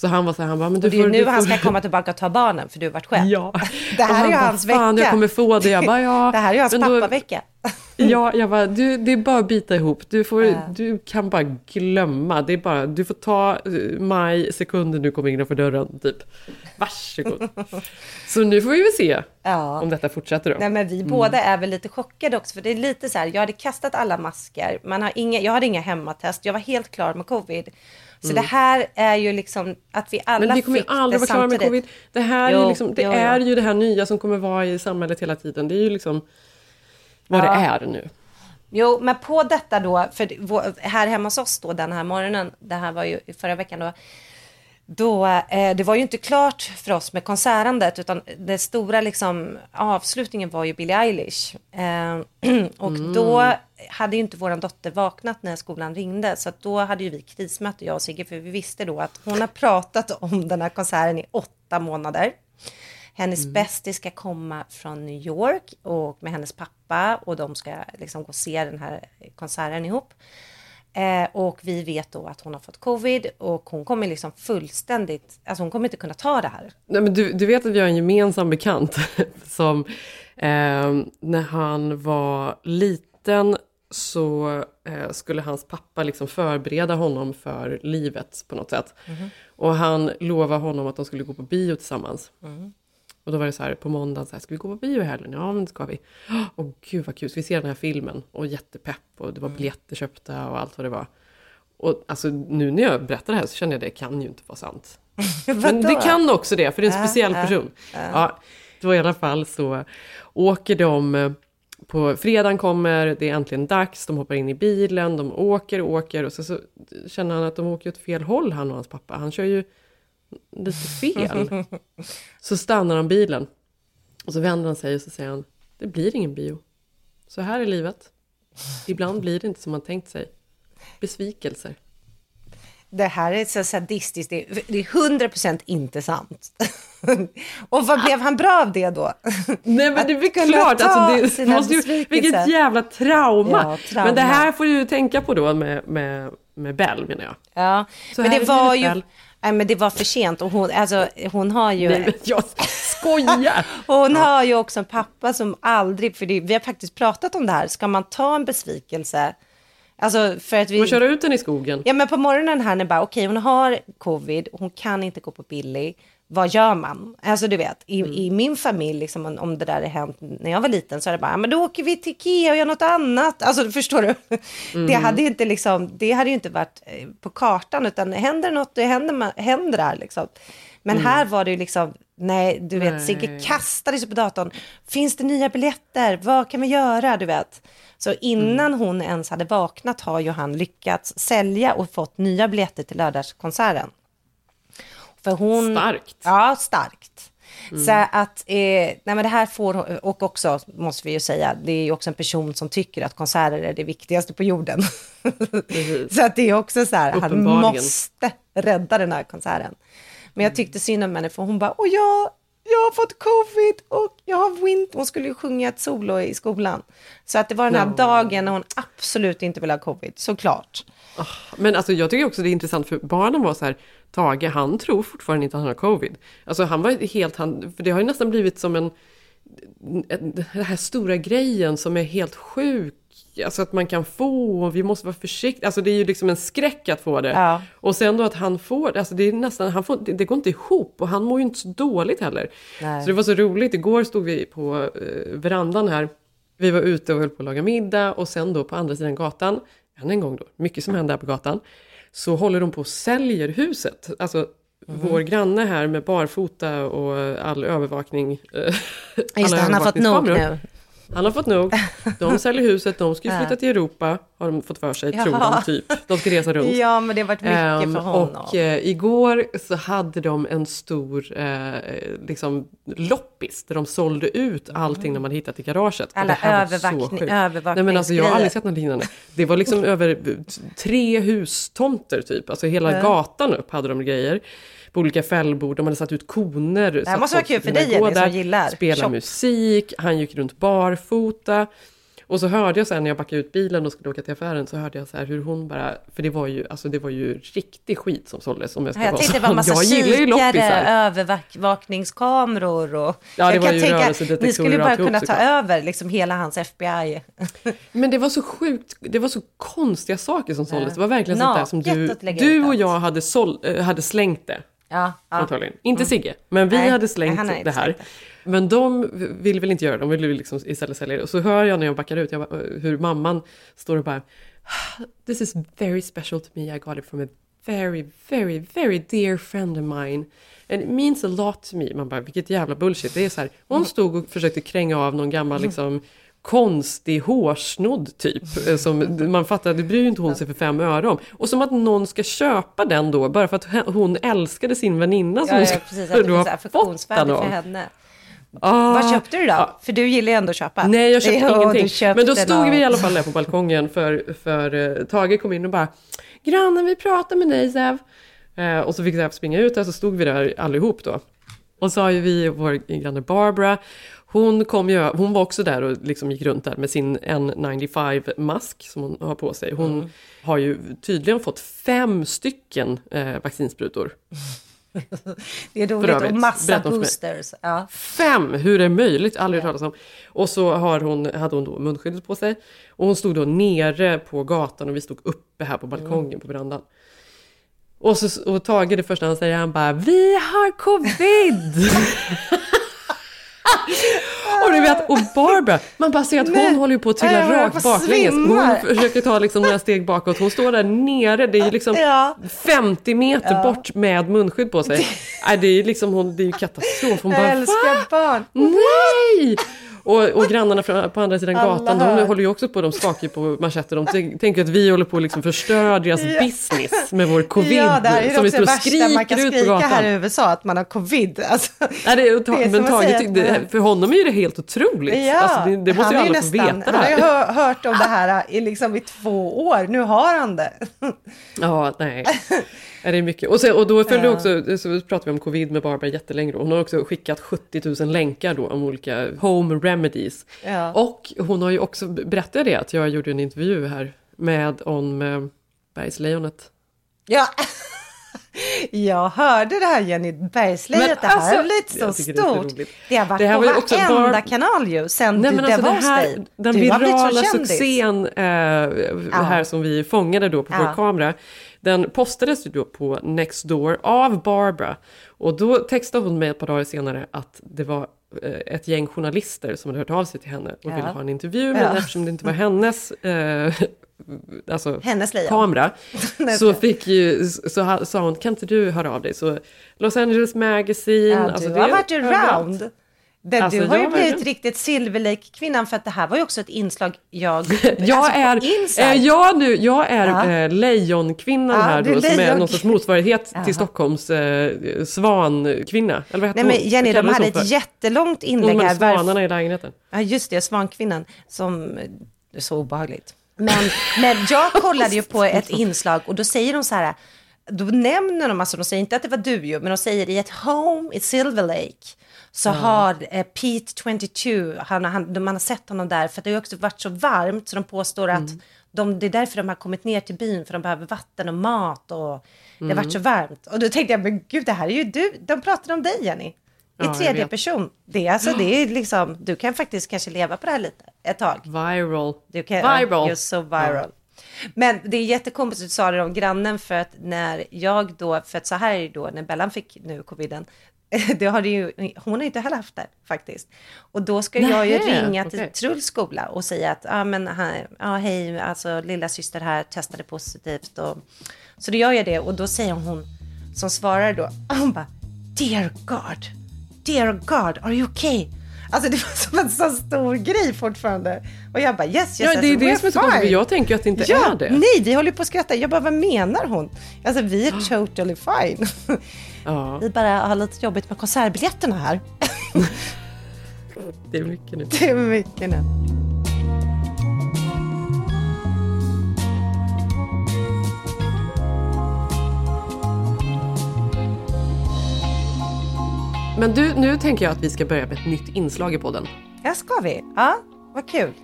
Så han var så här, han bara, men du Och det är får, nu du han får... ska komma tillbaka och ta barnen, för du har varit själv. Ja. <laughs> Det här är ju hans Fan, vecka." jag kommer få det. Jag bara, ja. <laughs> Det här är ju hans pappavecka. <laughs> Ja, jag bara, du, det är bara att bita ihop. Du, får, Ja. du kan bara glömma. Det är bara, du får ta eh, maj sekunden du kommer innanför dörren, typ. Varsågod. Så nu får vi väl se Ja. om detta fortsätter då. Nej, men vi båda är väl lite chockade också, för det är lite så här, jag hade kastat alla masker, man har inga, jag hade inga hemmatest, jag var helt klar med covid. Så det här är ju liksom att vi alla Men vi kommer ju fick aldrig det vara klara med covid. Det här är, Jo, ju liksom, det jo, är ju det här nya som kommer vara i samhället hela tiden. Det är ju liksom vad Ja. det är nu. Jo, men på detta då, för det- här hemma hos oss då den här morgonen, det här var ju förra veckan då, då eh, det var ju inte klart för oss med konsertandet, utan det stora liksom avslutningen var ju Billie Eilish. Eh, <clears throat> och då hade ju inte våran dotter vaknat när skolan ringde, så att då hade ju vi krismöte, jag och Sigge, för vi visste då att hon har pratat om den här konserten i åtta månader. Hennes bästis ska komma från New York och med hennes pappa och de ska liksom gå och se den här konserten ihop. Eh, och vi vet då att hon har fått covid och hon kommer liksom fullständigt, alltså hon kommer inte kunna ta det här. Nej, men du, du vet att vi har en gemensam bekant <laughs> som eh, när han var liten så eh, skulle hans pappa liksom förbereda honom för livet på något sätt. Och han lovade honom att de skulle gå på bio tillsammans. Och då var det så här på måndagen, så här, ska vi gå på bio i helgen? Ja, men det ska vi. <gasps> Åh gud vad kul, ska vi se den här filmen? Och jättepepp och det var biljetter köpta och allt vad det var. Och alltså nu när jag berättar det här så känner jag det kan ju inte vara sant. <laughs> Men det kan också det, för det är en Ja, speciell person. Ja, då i alla fall så åker de eh, på fredagen kommer, det är äntligen dags, de hoppar in i bilen, de åker och åker och så, så känner han att de åker åt fel håll han och hans pappa. Han kör ju lite fel. <laughs> Så stannar han bilen. Och så vänder han sig och så säger han, det blir ingen bio. Så här är livet. Ibland blir det inte som man tänkt sig. Besvikelser. Det här är så sadistiskt, det är, det är 100% inte sant. <laughs> och vad blev han bra av det då? Nej men det är väl klart, alltså det måste ju, vilket jävla trauma. Ja, trauma. Men det här får du ju tänka på då med, med, med Bell menar jag. Ja, Så men det var ju... väl. Nej, men det var för sent och hon, alltså, hon har ju... Nej men jag skojar! <laughs> Hon har ju också en pappa som aldrig, för det, vi har faktiskt pratat om det här, ska man ta en besvikelse? Alltså för att vi... Man köra ut den i skogen. Ja men på morgonen här när bara okej hon har covid, hon kan inte gå på Billy. Vad gör man? Alltså du vet, i, Mm. i min familj, liksom, om, om det där är hänt när jag var liten, så är det bara, "Ja, men då åker vi till Ikea och gör något annat. Alltså <laughs> förstår du? Mm. Det, hade ju inte liksom, det hade ju inte varit eh, på kartan, utan händer något, det händer, händer här liksom. Men här var det ju liksom, nej, du vet, Nej. Sigge kastade sig på datorn. Finns det nya biljetter? Vad kan vi göra? Du vet. Så innan hon ens hade vaknat har ju han lyckats sälja och fått nya biljetter till lördagskonserten. För hon... Starkt. Ja, starkt. Så att, eh, nej men det här får, och också måste vi ju säga, det är ju också en person som tycker att konserter är det viktigaste på jorden. Precis. <laughs> så att det är också så här, han måste rädda den här konserten. Men jag tyckte synd om henne, för hon bara, åh jag, jag har fått covid och jag har wind. Hon skulle ju sjunga ett solo i skolan. Så att det var den här Ja. dagen när hon absolut inte ville ha covid, såklart. Men alltså jag tycker också det är intressant för barnen var så här, Tage han tror fortfarande inte att han har covid. Alltså han var helt, han, för det har ju nästan blivit som en, en den här stora grejen som är helt sjuk. Alltså att man kan få vi måste vara försiktiga. Alltså det är ju liksom en skräck att få det. Ja. Och sen då att han får det, alltså det är nästan, han får, det, det går inte ihop och han mår ju inte så dåligt heller. Nej. Så det var så roligt, igår stod vi på eh, verandan här. Vi var ute och höll på att laga middag och sen då på andra sidan gatan, än en gång då, mycket som händer här på gatan, så håller de på och säljer huset. Alltså Mhm. vår granne här med barfota och all övervakning. eh, Just det, han har fått nog nu. Han har fått nog. De säljer huset, de ska ju <laughs> flytta till Europa, har de fått för sig, tror Jaha. de typ. De ska resa runt. Ja, men det har varit mycket Ehm, för honom. och eh, igår så hade de en stor eh, liksom loppis där de sålde ut allting de hade hittat i garaget. Alla övervakning- övervakningsgrejer. Nej men alltså jag har aldrig sett något liknande. Det var liksom över tre hustomter typ, alltså hela gatan upp hade de grejer. På olika fällbord, de hade satt ut koner. Det här måste vara kul för dig, Jenny, som gillar Spela shop. musik, han gick runt barfota. Och så hörde jag sen när jag backade ut bilen och skulle åka till affären så hörde jag så här hur hon bara, för det var ju, alltså det var ju riktig skit som såldes om jag ska Jag vara tänkte det var <laughs> massa Jag gillar ju loppisar. kikare, övervakningskameror och... Ja, det jag var kan ju tänka, ni skulle bara kunna ta över liksom hela hans FBI. <laughs> Men det var så sjukt, det var så konstiga saker som såldes. Det var verkligen sånt där som du, du och jag hade, sål, äh, hade slängt det. Ja, ja. Inte Sigge, men vi Nej, hade slängt det här. Men de ville väl inte göra det, de ville liksom istället sälja det. Och så hör jag när jag backar ut jag, bara, hur mamman står och bara This is very special to me, I got it from a very, very, very dear friend of mine. And it means a lot to me. Man bara, vilket jävla bullshit. Det är så här, hon stod och försökte kränga av någon gammal liksom konstig hårsnodd typ. eh, Som man fattar, det bryr ju inte hon sig för fem öre om. Och som att någon ska köpa den då, bara för att hon älskade sin väninna som Ja, hon ja, precis. Att <laughs> det då har fått den för av. henne. Ah, Vad köpte du då? ja. För du gillar ju ändå att köpa. Nej, jag köpte Ja, ingenting. köpte Men då stod något. vi i alla fall där på balkongen för, för uh, Tage kom in och bara Grannen vi pratar med dig Zev. Eh, och så fick Zev springa ut och så stod vi där allihop då. Och så har ju vi vår granne Barbara. Hon, kom ju, hon var också där och liksom gick runt där med sin N95-mask som hon har på sig. Hon Mm. har ju tydligen fått fem stycken eh, vaccinsprutor. <laughs> Det är roligt. Och övrigt, massa för mig. boosters. Ja. Fem! Hur är det möjligt? Aldrig hört talas om. Och så har hon, hade hon då munskyddet på sig. Och hon stod då nere på gatan och vi stod uppe här på balkongen på verandan. Och, så, och Tage det första han säger, han bara Vi har covid! <laughs> <laughs> och du vet, och Barbara, man bara ser att hon håller ju på att trilla rakt baklänges. Hon försöker ta liksom några steg bakåt. Hon står där nere, det är ju liksom Ja. 50 meter bort med munskydd på sig. Nej, det är ju liksom hon, det är ju katastrof. Hon Jag bara, älskar "Va? barn. Nej! Och, och grannarna från, på andra sidan Alla gatan, de hör. håller ju också på, de skakar på manschetter. De tänk- tänker att vi håller på att liksom förstöra deras Ja. business med vår covid. Ja, det här är som vi också och det värsta man kan skrika här i USA, att man har covid. Alltså, Nej, det är, Det är men Tage tyckte, för honom är det helt otroligt. ja, alltså, det, det måste ju alla få nästan- veta det Han har ju hör, hört om det här i, liksom, i två år, nu har han det. Ja, nej. Ja, Det är mycket. Och, sen, och då följde Ja. också, så pratade vi om covid med Barbara jättelänge. då. Hon har också skickat 70 000 länkar då om olika home remedies. Ja. Och hon har ju också, berättat det att jag gjorde en intervju här med om eh, Bergslejonet. Ja. <laughs> Jag hörde det här Jenny Bergslejet, Men det här alltså, har blivit så det är stort. roligt. Det har varit Det här på var varenda Bar- kanal ju, sen Nej, du, det alltså var det hos här, dig. den du virala succén, eh, här som vi fångade då på Ja. vår kamera, den postades ju då på Nextdoor av Barbara. Och då textade hon mig ett par dagar senare att det var eh, ett gäng journalister som hade hört av sig till henne och Ja. ville ha en intervju, men Ja. eftersom det inte var hennes eh, <laughs> alltså, Hennes lejon. kamera, <laughs> så, fick ju, så sa hon, kan inte du höra av dig? Så Los Angeles Magazine, Ja, alltså du det har varit around. Det, Alltså, du har ju blivit riktigt Silver Lake-kvinnan för att det här var ju också ett inslag jag... <laughs> Jag alltså, är, Inside. eh, jag nu, jag är Ja. eh, lejonkvinnan Ja, här då, som är lejon- någon sorts motsvarighet Jaha. till Stockholms eh, svankvinna. Eller vad heter Nej men? Jenny, de hade ett jättelångt inlägg här. svanarna i lägenheten. Ja, just det, Svankvinnan, som det är så obehagligt. <laughs> Men, men jag kollade ju på ett inslag och då säger de så här, då nämner de, alltså de säger inte att det var du ju, men de säger i ett home i Silver Lake så har eh, Pete 22, han, han, man har sett honom där, för det har också varit så varmt så de påstår att de, det är därför de har kommit ner till byn, för de behöver vatten och mat och det har varit så varmt. Och då tänkte jag, men gud, det här är ju du, de pratar om dig Jenny. I Ja, tredje person. Det alltså, det är liksom, du kan faktiskt kanske leva på det här lite, ett tag. Viral. Du kan, Viral. You're so viral. Men det är jättekompis du sa det om grannen för att när jag då, för att så här är det då när Bellan fick nu coviden, det har det ju, hon har inte heller haft det faktiskt. Och då ska jag ju ringa till okej. Trulls skola och säga att, ja men han, ja hej, alltså lilla syster här testade positivt och så då gör jag det och då säger hon som svarar då, <laughs> hon bara, dear God, dear God, are you okay? Alltså det var som en så stor grej fortfarande. Och jag bara yes, yes, Ja, det är det som är så konstigt, jag tänker att det inte ja, är det. Nej, vi håller på att skratta. Jag bara, vad menar hon? Alltså vi är <gasps> totally fine. Ja, Vi bara har lite jobbigt med konsertbiljetterna här. <laughs> det är mycket nu. Det är mycket nu. Men du, nu tänker jag att vi ska börja med ett nytt inslag i podden. Ja, ska vi? Ja, vad kul. <laughs>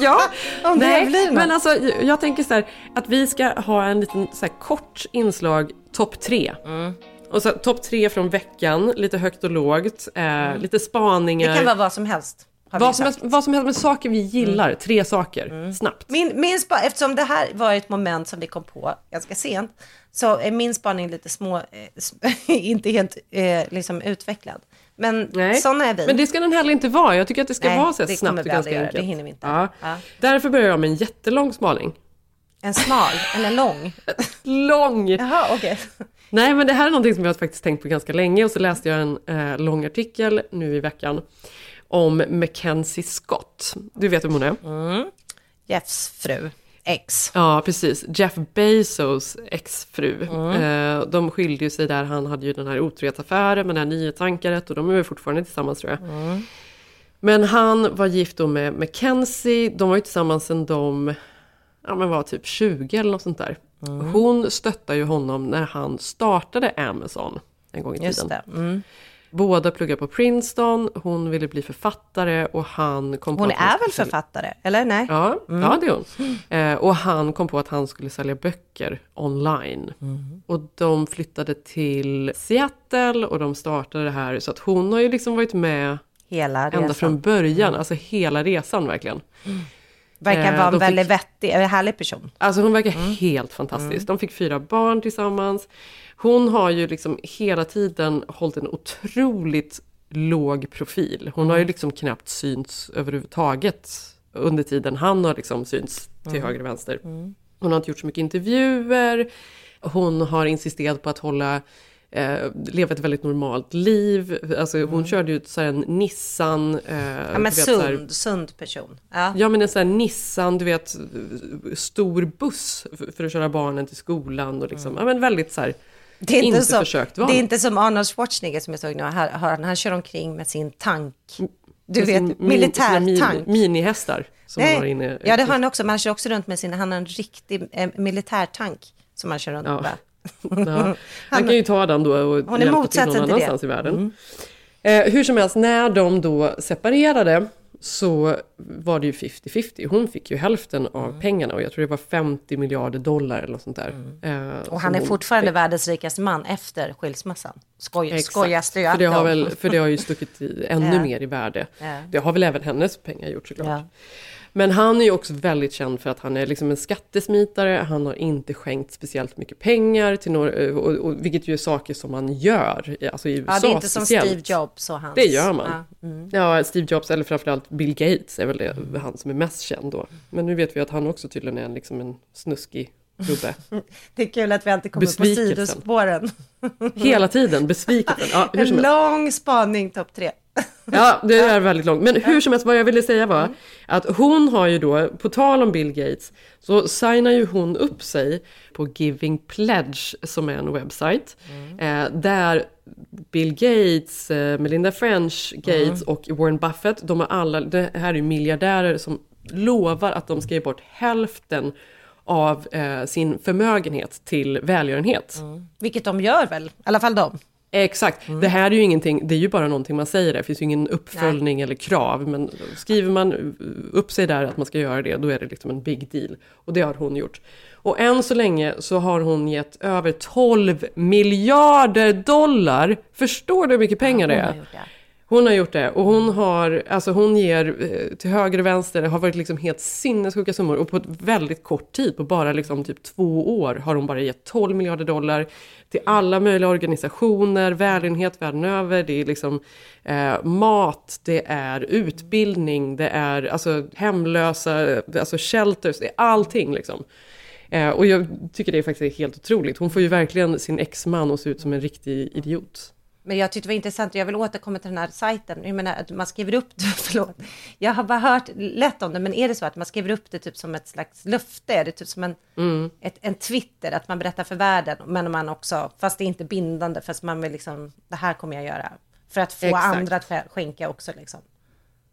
Ja, Om det nej, blir något. men alltså jag tänker så här att vi ska ha en liten så här kort inslag, topp tre. Mm. Och så topp tre från veckan, lite högt och lågt, eh, lite spaningar. Mm. Det kan vara vad som helst. vad, som helst, vad som helst med saker vi gillar, tre saker, snabbt. Min, min spa, eftersom det här var ett moment som vi kom på ganska sent, så är min spaning lite små, eh, <laughs> inte helt eh, liksom utvecklad. Men Nej, sådana är vi. men det ska den heller inte vara. Jag tycker att det ska Nej, vara så här snabbt och ganska enkelt. Det hinner vi inte. Ja. Ja. Därför börjar jag med en jättelång spaning. En smal eller lång? Lång! Jaha, okej. Nej, men det här är någonting som jag har faktiskt tänkt på ganska länge och så läste jag en eh, lång artikel nu i veckan om Mackenzie Scott. Du vet vem hon är? Jeffs fru, ex. Ja, precis. Jeff Bezos exfru. Eh, de skilde ju sig där, han hade ju den här otrohetsaffären med det här nyhetsankaret och de är väl fortfarande tillsammans tror jag. Men han var gift då med Mackenzie, de var ju tillsammans sedan de ja, men var typ 20 eller något sånt där. Hon stöttade ju honom när han startade Amazon en gång i tiden. Just det. Mm. Båda pluggade på Princeton, hon ville bli författare och han kom på Hon att han är väl sälja- författare, eller nej? Ja, ja det är hon. Eh, och han kom på att han skulle sälja böcker online. Och de flyttade till Seattle och de startade det här. Så att hon har ju liksom varit med ända från början, alltså hela resan verkligen. Verkar Eh, vara en de fick- väldigt vettig, eller härlig person. Alltså hon verkar helt fantastisk. De fick fyra barn tillsammans. Hon har ju liksom hela tiden hållit en otroligt låg profil. Hon har ju liksom knappt synts överhuvudtaget under tiden han har liksom synts till höger och vänster. Hon har inte gjort så mycket intervjuer. Hon har insisterat på att hålla eh, leva ett väldigt normalt liv. Alltså hon körde ju så en Nissan. Eh, Mm. Ja, du men vet, så här- sund, sund person. Ja. Ja men en sån här Nissan, du vet, stor buss för, för att köra barnen till skolan och liksom, ja men väldigt så här, Det är inte, inte som, försökt vara. det är inte som Arnold Schwarzenegger som jag såg nu. Han, han, han kör omkring med sin tank. Du med vet, min- militärtank. Min, minihästar som han har Nej, inne. ja det har han också, men han kör också runt med sin, han har en riktig eh, militärtank som han kör runt Ja. med. Ja. <laughs> Han kan ju ta den då och Hon hjälpa till någon till det. Mm. annanstans i världen. Eh, hur som helst, när de då separerade så var det ju 50-50. Hon fick ju hälften av Mm. pengarna och jag tror det var 50 miljarder dollar eller något sånt där. Eh, Och han är fortfarande fick. världens rikaste man efter skilsmässan. Skoj, Exakt. skojas det ju för det, har väl, för det har ju <laughs> stuckit ännu mer i värde. Det har väl även hennes pengar gjort såklart. Ja. Men han är ju också väldigt känd för att han är liksom en skattesmitare. Han har inte skänkt speciellt mycket pengar till några, och, och, vilket ju är saker som man gör, alltså i USA Ja, det är inte som speciellt. Steve Jobs och hans. Det gör man. Ja, mm. Ja, Steve Jobs eller framförallt Bill Gates är väl det, han som är mest känd då. Men nu vet vi att han också tydligen är en, liksom en snuskig gubbe. <laughs> Det är kul att vi alltid kommer på sidospåren. Hela tiden, besvikelsen. Ja, En lång spaning, topp tre. Ja, det är väldigt långt. Men hur som helst, vad jag ville säga var att hon har ju då, på tal om Bill Gates, så signar ju hon upp sig på Giving Pledge, som är en webbsajt, eh, där Bill Gates, eh, Melinda French Gates och Warren Buffett, de har alla, det här är ju miljardärer som lovar att de ska ge bort hälften av eh, sin förmögenhet till välgörenhet. Vilket de gör väl, i alla fall de. Exakt. Det här är ju ingenting, det är ju bara någonting man säger. Det finns ju ingen uppföljning eller krav. Men skriver man upp sig där att man ska göra det, då är det liksom en big deal. Och det har hon gjort. Och än så länge så har hon gett över 12 miljarder dollar. Förstår du hur mycket pengar det Hon är? Hon har gjort det och hon har, alltså hon ger eh, till höger och vänster, det har varit liksom helt sinnessjuka summor och på ett väldigt kort tid, på bara liksom typ två år har hon bara gett 12 miljarder dollar till alla möjliga organisationer, välgörenhet världen över, det är liksom eh, mat, det är utbildning, det är alltså hemlösa, alltså shelters, det är allting liksom. Eh, och jag tycker det är faktiskt helt otroligt. Hon får ju verkligen sin exman att se ut som en riktig idiot. Men jag tyckte det var intressant, och jag vill återkomma till den här sajten. Jag menar att man skriver upp det, <laughs> förlåt. Jag har bara hört lätt om det, men är det så att man skriver upp det typ som ett slags löfte? Är det typ som en, ett, en Twitter, att man berättar för världen, men man också, fast det är inte bindande, fast man vill liksom, det här kommer jag göra. För att få Exakt. andra att skä- skänka också liksom.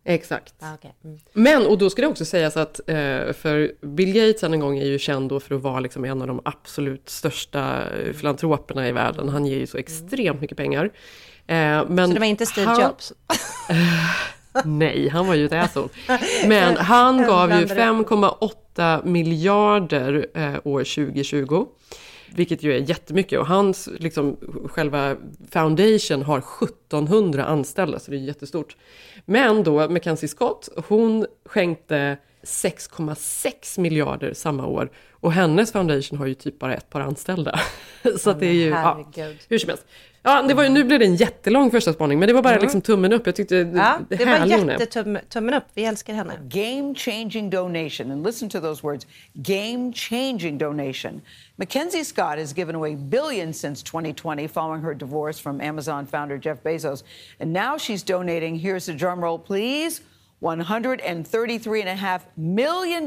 Exakt. Ah, okay. mm. Men, och då ska det också sägas att, eh, för Bill Gates en gång är ju känd då för att vara liksom en av de absolut största eh, filantroperna i världen. Han ger ju så extremt mycket pengar. Eh, men Så det var inte Steve han, Jobs? <laughs> Nej, han var ju ett asshole. <laughs> Men han gav ju blandar ihop. 5,8 miljarder år 2020. Vilket ju är jättemycket och hans, liksom, själva foundation har 1700 anställda, så det är jättestort. Men då, Mackenzie Scott, hon skänkte 6,6 miljarder samma år. Och hennes foundation har ju typ bara ett par anställda. <laughs> så att det är ju, ja, hur som helst. Ja, det var, mm. nu blev det en jättelång första spaning, men det var bara mm. liksom tummen upp. Jag tyckte Ja, det, det var härlig hon är. jättetummen upp, vi älskar henne. Game changing donation. And listen to those words game changing donation. Mackenzie Scott has given away billions since 2020 following her divorce from Amazon founder Jeff Bezos. And now she's donating, here's the drum roll, please, $133.5 million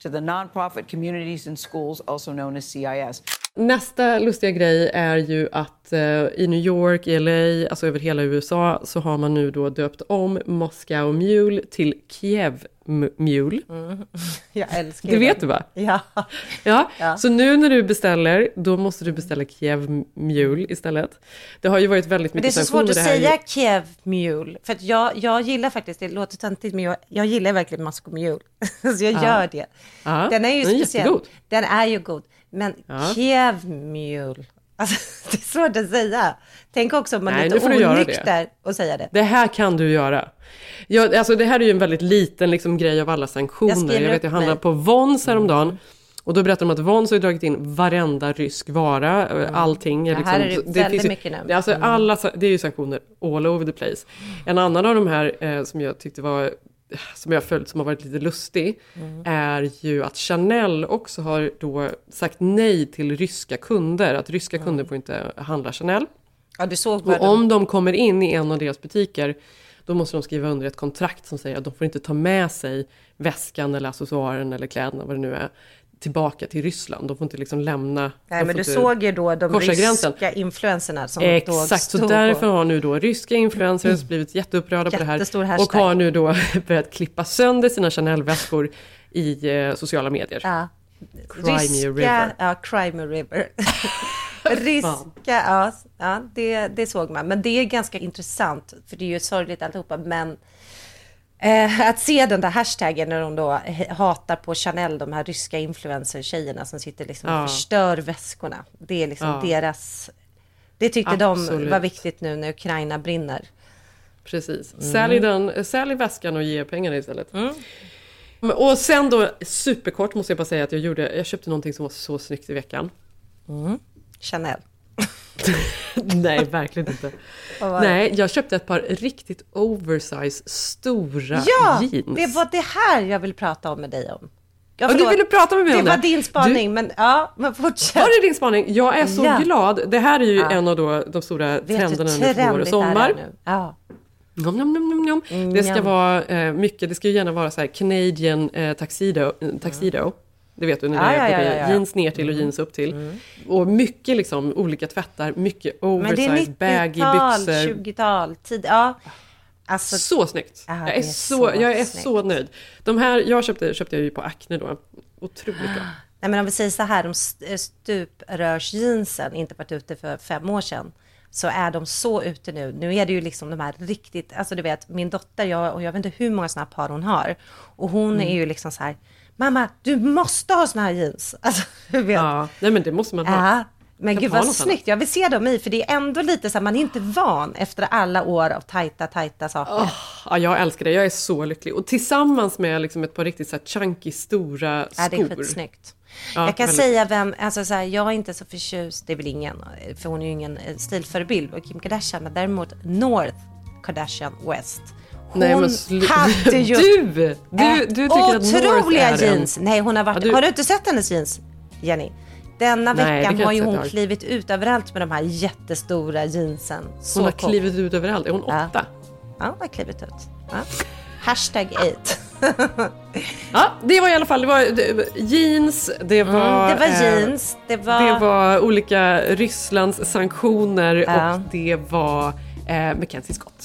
to the nonprofit communities and schools, also known as CIS. Nästa lustiga grej är ju att eh, i New York, i LA, alltså över hela USA, så har man nu då döpt om Moscow Mule till Kiev Mule. <laughs> Jag älskar Det den. vet du va? Ja. Ja, Ja. så nu när du beställer, då måste du beställa Kiev Mule istället. Det har ju varit väldigt mycket det är så svårt sanktioner. att det säga Kiev Mule, för att jag, jag gillar faktiskt, det låter töntigt, men jag, jag gillar verkligen Moscow Mule. <laughs> så jag Ja. gör det. Ja, Den är ju den är speciell. jättegod. Den är ju god. Men Ja. Kiev Mule, alltså <laughs> det är svårt att säga. Tänk också om man Nej, är lite det. onykter och säga det. Det här kan du göra. Ja, alltså det här är ju en väldigt liten liksom, grej av alla Jag sanktioner. Jag, skriver vet, jag handlade mig. på Vons häromdagen. Och då berättade de att Vons har dragit in varenda rysk vara, allting. är Mm. Det här liksom, är det väldigt finns ju- mycket. Mm. det är Alltså alla, sa- det är ju sanktioner all over the place. En annan av de här eh, som jag tyckte var som jag har följt som har varit lite lustig, Mm. är ju att Chanel också har då sagt nej till ryska kunder, att ryska kunder får inte handla Chanel. Ja, du såg Och om de kommer in i en av deras butiker, då måste de skriva under ett kontrakt som säger att de får inte ta med sig väskan eller accessoaren eller kläderna, vad det nu är, tillbaka till Ryssland. De får inte liksom lämna... Nej, men du såg ju då de ryska gränsen. influencerna som då Exakt, så därför har nu då ryska influencers blivit jätteupprörda på det här. hashtag. Och har nu då <laughs> börjat klippa sönder sina Chanel-väskor i eh, sociala medier. Ja. Crimea Ryska, River. Ja, Crimea River. <laughs> Ryska, ja, ja det, det såg man. Men det är ganska intressant, för det är ju sorgligt alltihopa. Men eh, att se den där hashtaggen när de då hatar på Chanel, de här ryska influencer-tjejerna som sitter liksom Ja. och förstör väskorna. Det är liksom Ja. deras... Det tyckte de Absolut. var viktigt nu när Ukraina brinner. Precis. Mm. Sälj, den, sälj väskan och ge pengarna istället. Men- Och sen då, superkort måste jag bara säga att jag gjorde, jag köpte någonting som var så snyggt i veckan. Chanel. <laughs> Nej, verkligen inte. Det? Nej, jag köpte ett par riktigt oversize stora Ja, jeans. det var det här jag vill prata om med dig om. Ja, Ja, du ville prata med mig det om det. var din spaning, men ja, men fortsätt. Var det din spaning? Jag är så Ja. glad. Det här är ju Ja. en av då de stora Vet du trenderna nu för vår och det sommar. nu? Ja. Nom, nom, nom, nom. Mm, Det ska vara eh, mycket, det ska ju gärna vara så här Canadian eh, tuxedo, eh, tuxedo. Det vet du, när det Ja, är ja, ja, ja, Mm. jeans ner till och jeans upp till. Och mycket liksom olika tvättar, mycket Men det är oversize baggy 90-tal, byxor. 20-tal, tid. Ja. Alltså, Så snyggt! Ja, jag är, är så, så jag är snyggt. så nöjd. De här, jag köpte, köpte jag ju på Acne då. Otroligt bra. <gasps> nej, men om vi säger så här, de st- stuprörsjeansen, inte varit ute för fem år sedan, så är de så ute nu. Nu är det ju liksom de här riktigt, alltså du vet, min dotter, jag, och jag vet inte hur många sådana här par hon har, och hon Mm. är ju liksom så här, mamma, du måste ha sådana här jeans. <laughs> Alltså, du vet. Ja, nej men det måste man ha. Ja, men gud vad snyggt. Jag vill se dem i, för det är ändå lite så här, man är inte van efter alla år av tajta, tajta saker. Åh, ja, jag älskar det, jag är så lycklig. Och tillsammans med liksom ett par riktigt så här chunky stora skor. Ja, det är skitsnyggt. Ja, jag kan väldigt. säga vem, alltså så här, jag är inte så förtjust, det är väl ingen, för hon är ju ingen eh, stilförebild, och Kim Kardashian, men däremot North Kardashian West. Hon Nej, hade <laughs> ju Du! Du, du tycker att North är en- jeans. Nej, hon har varit, Ja, du- har du inte sett hennes jeans, Jenny? Denna Nej, veckan har ju hon klivit ut överallt med de här jättestora jeansen. Så Hon har cool. klivit ut överallt. Är hon åtta? Ja, hon har klivit ut. Ja. Hashtag 8. <laughs> Ja, det var i alla fall det var, det, var jeans, det var... Mm, det var eh, jeans, det var... Det var olika Rysslands sanktioner Ja. och det var eh, Mackenzie Scott.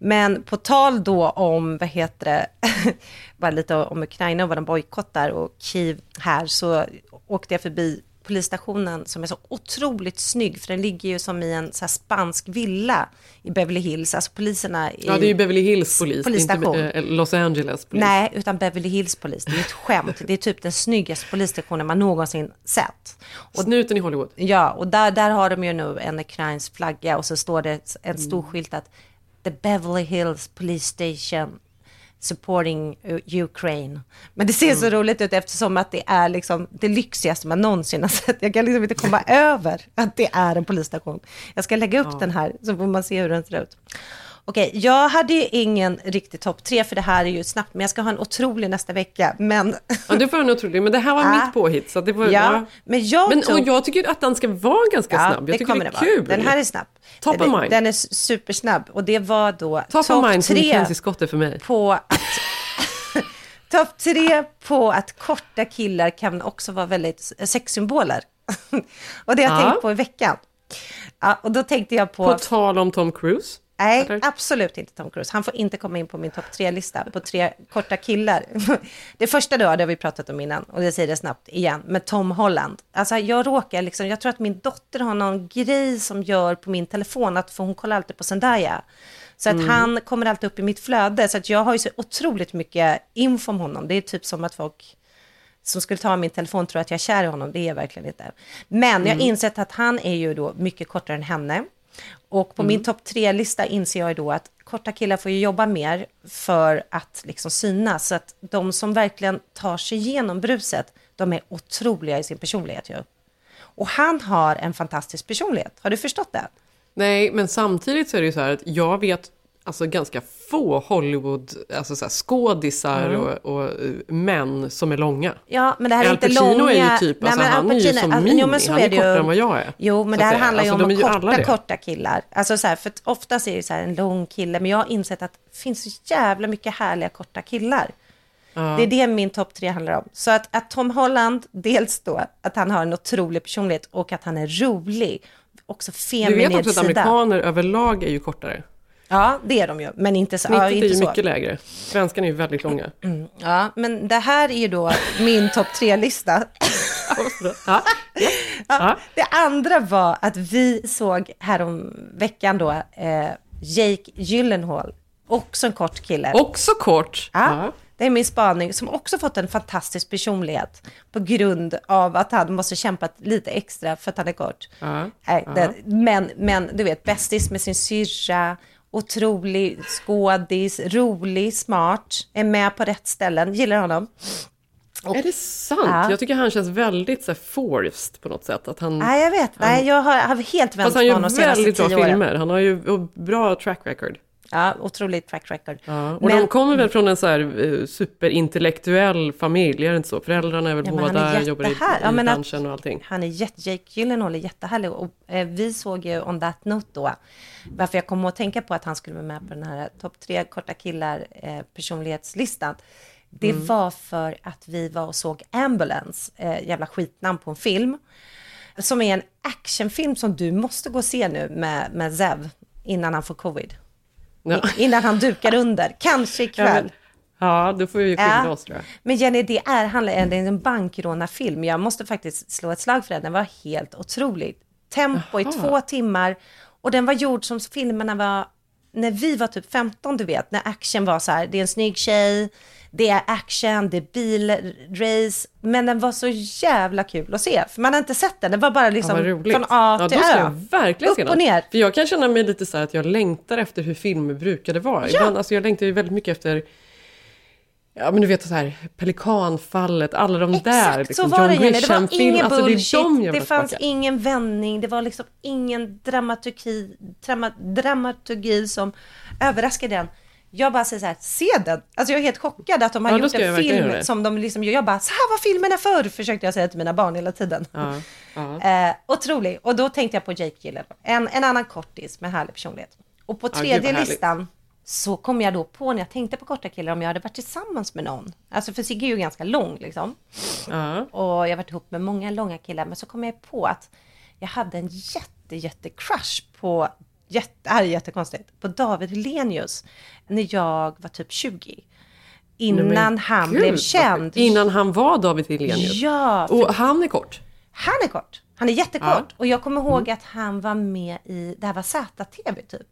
Men på tal då om, vad heter det, <laughs> bara lite om Ukraina och vad de bojkottar och Kiev här, så åkte jag förbi polisstationen som är så otroligt snygg, för den ligger ju som i en så spansk villa i Beverly Hills, alltså poliserna i... Ja, det är ju Beverly Hills polis, Polisstation. inte eh, Los Angeles polis. Nej, utan Beverly Hills polis. Det är ett skämt. Det är typ den snyggaste polisstationen man någonsin sett. Och, Snuten i Hollywood. Ja, och där, där har de ju nu en ukrainsk flagga och så står det en stor Mm. skylt att The Beverly Hills Police Station supporting U- Ukraine. Men det ser så Mm. roligt ut eftersom att det är liksom det lyxigaste man någonsin har <laughs> sett. Jag kan liksom inte komma över att det är en polisstation. Jag ska lägga upp Ja. den här så får man se hur den ser ut. Okej, jag hade ju ingen riktig topp tre för det här är ju snabbt, men jag ska ha en otrolig nästa vecka. Men, Ja, det får en otrolig, men det här var Ja. mitt påhitt. Så det var, ja, men jag Men, tog... och jag tycker att den ska vara ganska Ja, snabb. Jag tycker det är vara. kul. Den här är snabb. Top of den, mind. Den är supersnabb och det var då Top of mind som tre är för mig. på att... <laughs> Topp tre på att korta killar kan också vara väldigt sexsymboler. <laughs> och det har jag Ja. tänkt på i veckan. Ja, och då tänkte jag på... På tal om Tom Cruise. Nej, Eller? absolut inte Tom Cruise. Han får inte komma in på min topp tre-lista på tre korta killar. <laughs> Det första då, det har vi pratat om innan, och det säger det snabbt igen, med Tom Holland. Alltså jag råkar liksom, jag tror att min dotter har någon grej som gör på min telefon, att för hon kollar alltid på Zendaya. Så att Mm. han kommer alltid upp i mitt flöde, så att jag har ju så otroligt mycket info om honom. Det är typ som att folk som skulle ta min telefon tror att jag är kär i honom, det är jag verkligen inte. Men jag har Mm. insett att han är ju då mycket kortare än henne. Och på Mm. min topp tre-lista inser jag ju då att korta killar får ju jobba mer för att liksom synas. Så att de som verkligen tar sig igenom bruset, de är otroliga i sin personlighet ju. Och han har en fantastisk personlighet, har du förstått det? Nej, men samtidigt så är det ju så här att jag vet alltså ganska få Hollywood, alltså så här skådisar Mm. och, och eh, män som är långa. Ja, men det här är Al inte Pacino långa... är ju typ, alltså, men han är ju som alltså, mini, jo, men så han är ju. kortare än vad jag är. Jo, men det här handlar ju Alltså, om är ju korta, korta killar. Alltså så här, för oftast är det så här en lång kille, men jag har insett att det finns så jävla mycket härliga korta killar. Det är det min topp tre handlar om. Så att, att Tom Holland, dels då att han har en otrolig personlighet och att han är rolig, också Du feminin vet också att sida. amerikaner överlag är ju kortare. Ja, det är de ju, men inte så. Snittet Ja, är inte ju så. mycket lägre. Svenskarna är ju väldigt långa. Mm, ja, men det här är ju då min topp tre-lista. Ja. Ja, det andra var att vi såg härom veckan då eh, Jake Gyllenhaal, också en kort kille. Också kort? Ja, det är min spaning, som också fått en fantastisk personlighet på grund av att han måste kämpa lite extra för att han är kort. Ja. Ja. det, men, men du vet, bästis med sin syrra, otrolig skådis, rolig, smart, är med på rätt ställen, gillar honom. är det sant? Ja. Jag tycker han känns väldigt så här, forced på något sätt. Att han, Nej, jag vet. Nej, jag har, har helt vänt på han gör honom de senaste väldigt bra tio åren. filmer. Han har ju och bra track record. Ja, otroligt track record. Ja, och Men- de kommer väl från en så här eh, superintellektuell familj, är det inte så? Föräldrarna är väl Ja, båda, är jobbar i, ja, branschen och allting. Han är jätte, Jake Gyllenhaal är jättehärlig och eh, vi såg ju On That Note då, varför jag kom att tänka på att han skulle vara med på den här topp tre korta killar eh, personlighetslistan. Det Mm. var för att vi var och såg Ambulance, eh, jävla skitnamn på en film, som är en actionfilm som du måste gå och se nu med, med Zev innan han får covid. Ja. Innan han dukar under, kanske Ja, ikväll. men, ja, då får vi ju skilja Ja. oss tror jag. Men Jenny, det är, handlar, är en bankrånarfilm. Jag måste faktiskt slå ett slag för den. Den var helt otrolig. Tempo i Jaha. två timmar. Och den var gjord som filmerna var när vi var typ 15, du vet. När action var så här, det är en snygg tjej, det är action, det är bilrace. Men den var så jävla kul att se. För man har inte sett den. Det var bara Ja, liksom roligt. från A ja, till då ska Ö. jag verkligen Upp och den. ner. För jag kan känna mig lite så här att jag längtar efter hur filmer brukade vara. Ja. Ibland, alltså jag längtar ju väldigt mycket efter Ja men du vet så här, Pelikanfallet, alla de där. Exakt så liksom, var det John Jenny. Det var ingen alltså, det bullshit, de det, jävla fanns ingen vändning, det var liksom ingen dramaturgi, drama, dramaturgi som överraskade den. Jag bara säger så här, se den! Alltså jag är helt chockad att de har Ja, gjort en film det. som de liksom gör. Jag bara, så här var filmerna förr, försökte jag säga till mina barn hela tiden. Ja, ja. <laughs> Eh, otrolig. Och då tänkte jag på Jake Gyllenhaal, en, en annan kortis med härlig personlighet. Och på tredje listan så kom jag då på när jag tänkte på korta killar om jag hade varit tillsammans med någon. Alltså för Sigge är ju ganska lång liksom. Ja. Och jag har varit ihop med många långa killar. Men så kom jag på att jag hade en jätte, jätte crush på, jätte, det här är jättekonstigt, på David Hellenius när jag var typ 20. Innan Nej, han gud, blev känd. Innan han var David Hellenius? Ja. Och han är kort? Han är kort. Han är jättekort. Ja. Och jag kommer ihåg att han var med i, det här var ZTV typ.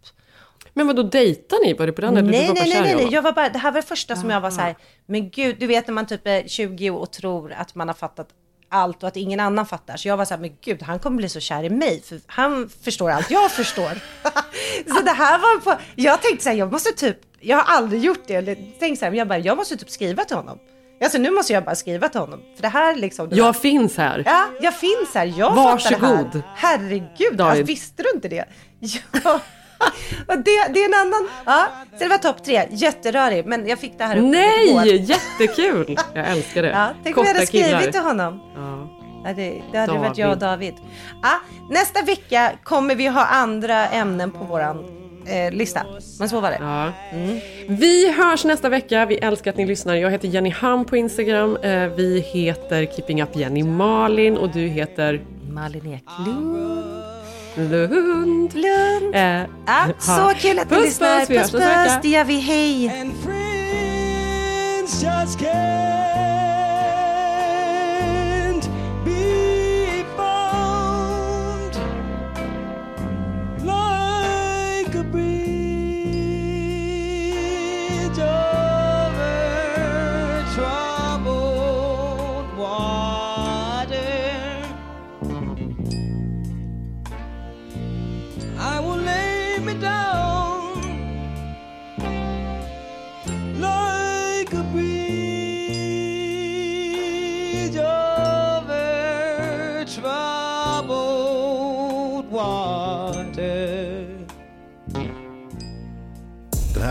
Men vad då dejtar ni? Var det på den? Nej, var nej, nej, nej, honom? jag var bara, det här var det första som jag var så här, men gud, du vet när man typ är 20 och tror att man har fattat allt och att ingen annan fattar. Så jag var så här, men gud, han kommer bli så kär i mig, för han förstår allt jag förstår. <laughs> så det här var på, jag tänkte så här, jag måste typ, jag har aldrig gjort det, eller tänkt så här, men jag bara, jag måste typ skriva till honom. Alltså nu måste jag bara skriva till honom, för det här liksom. Det Jag finns här. Ja, jag finns här. Jag fattar det här. Varsågod. Herregud, David. alltså, visste du inte det? <laughs> Ja. <laughs> Det, det är en annan, ja. Så det var topp tre, jätterörig, men jag fick det här uppe Nej, jättekul! Jag <laughs> älskar det. Ja, tänk om jag hade skrivit killar. till honom. Ja. Ja, det, det hade varit jag och David. David. Ja, nästa vecka kommer vi ha andra ämnen på våran eh, lista. Men så var det. Ja. Vi hörs nästa vecka. Vi älskar att ni lyssnar. Jag heter Jenny Ham på Instagram. Eh, Vi heter Keeping Up Jenny Malin och du heter Malin Eklund. Lund. Lund. Eh, Ja, ha. så kul att ni puss, lyssnar. Puss, vi hörs puss, nästa puss. vecka. Det gör vi. Hej. friends just can't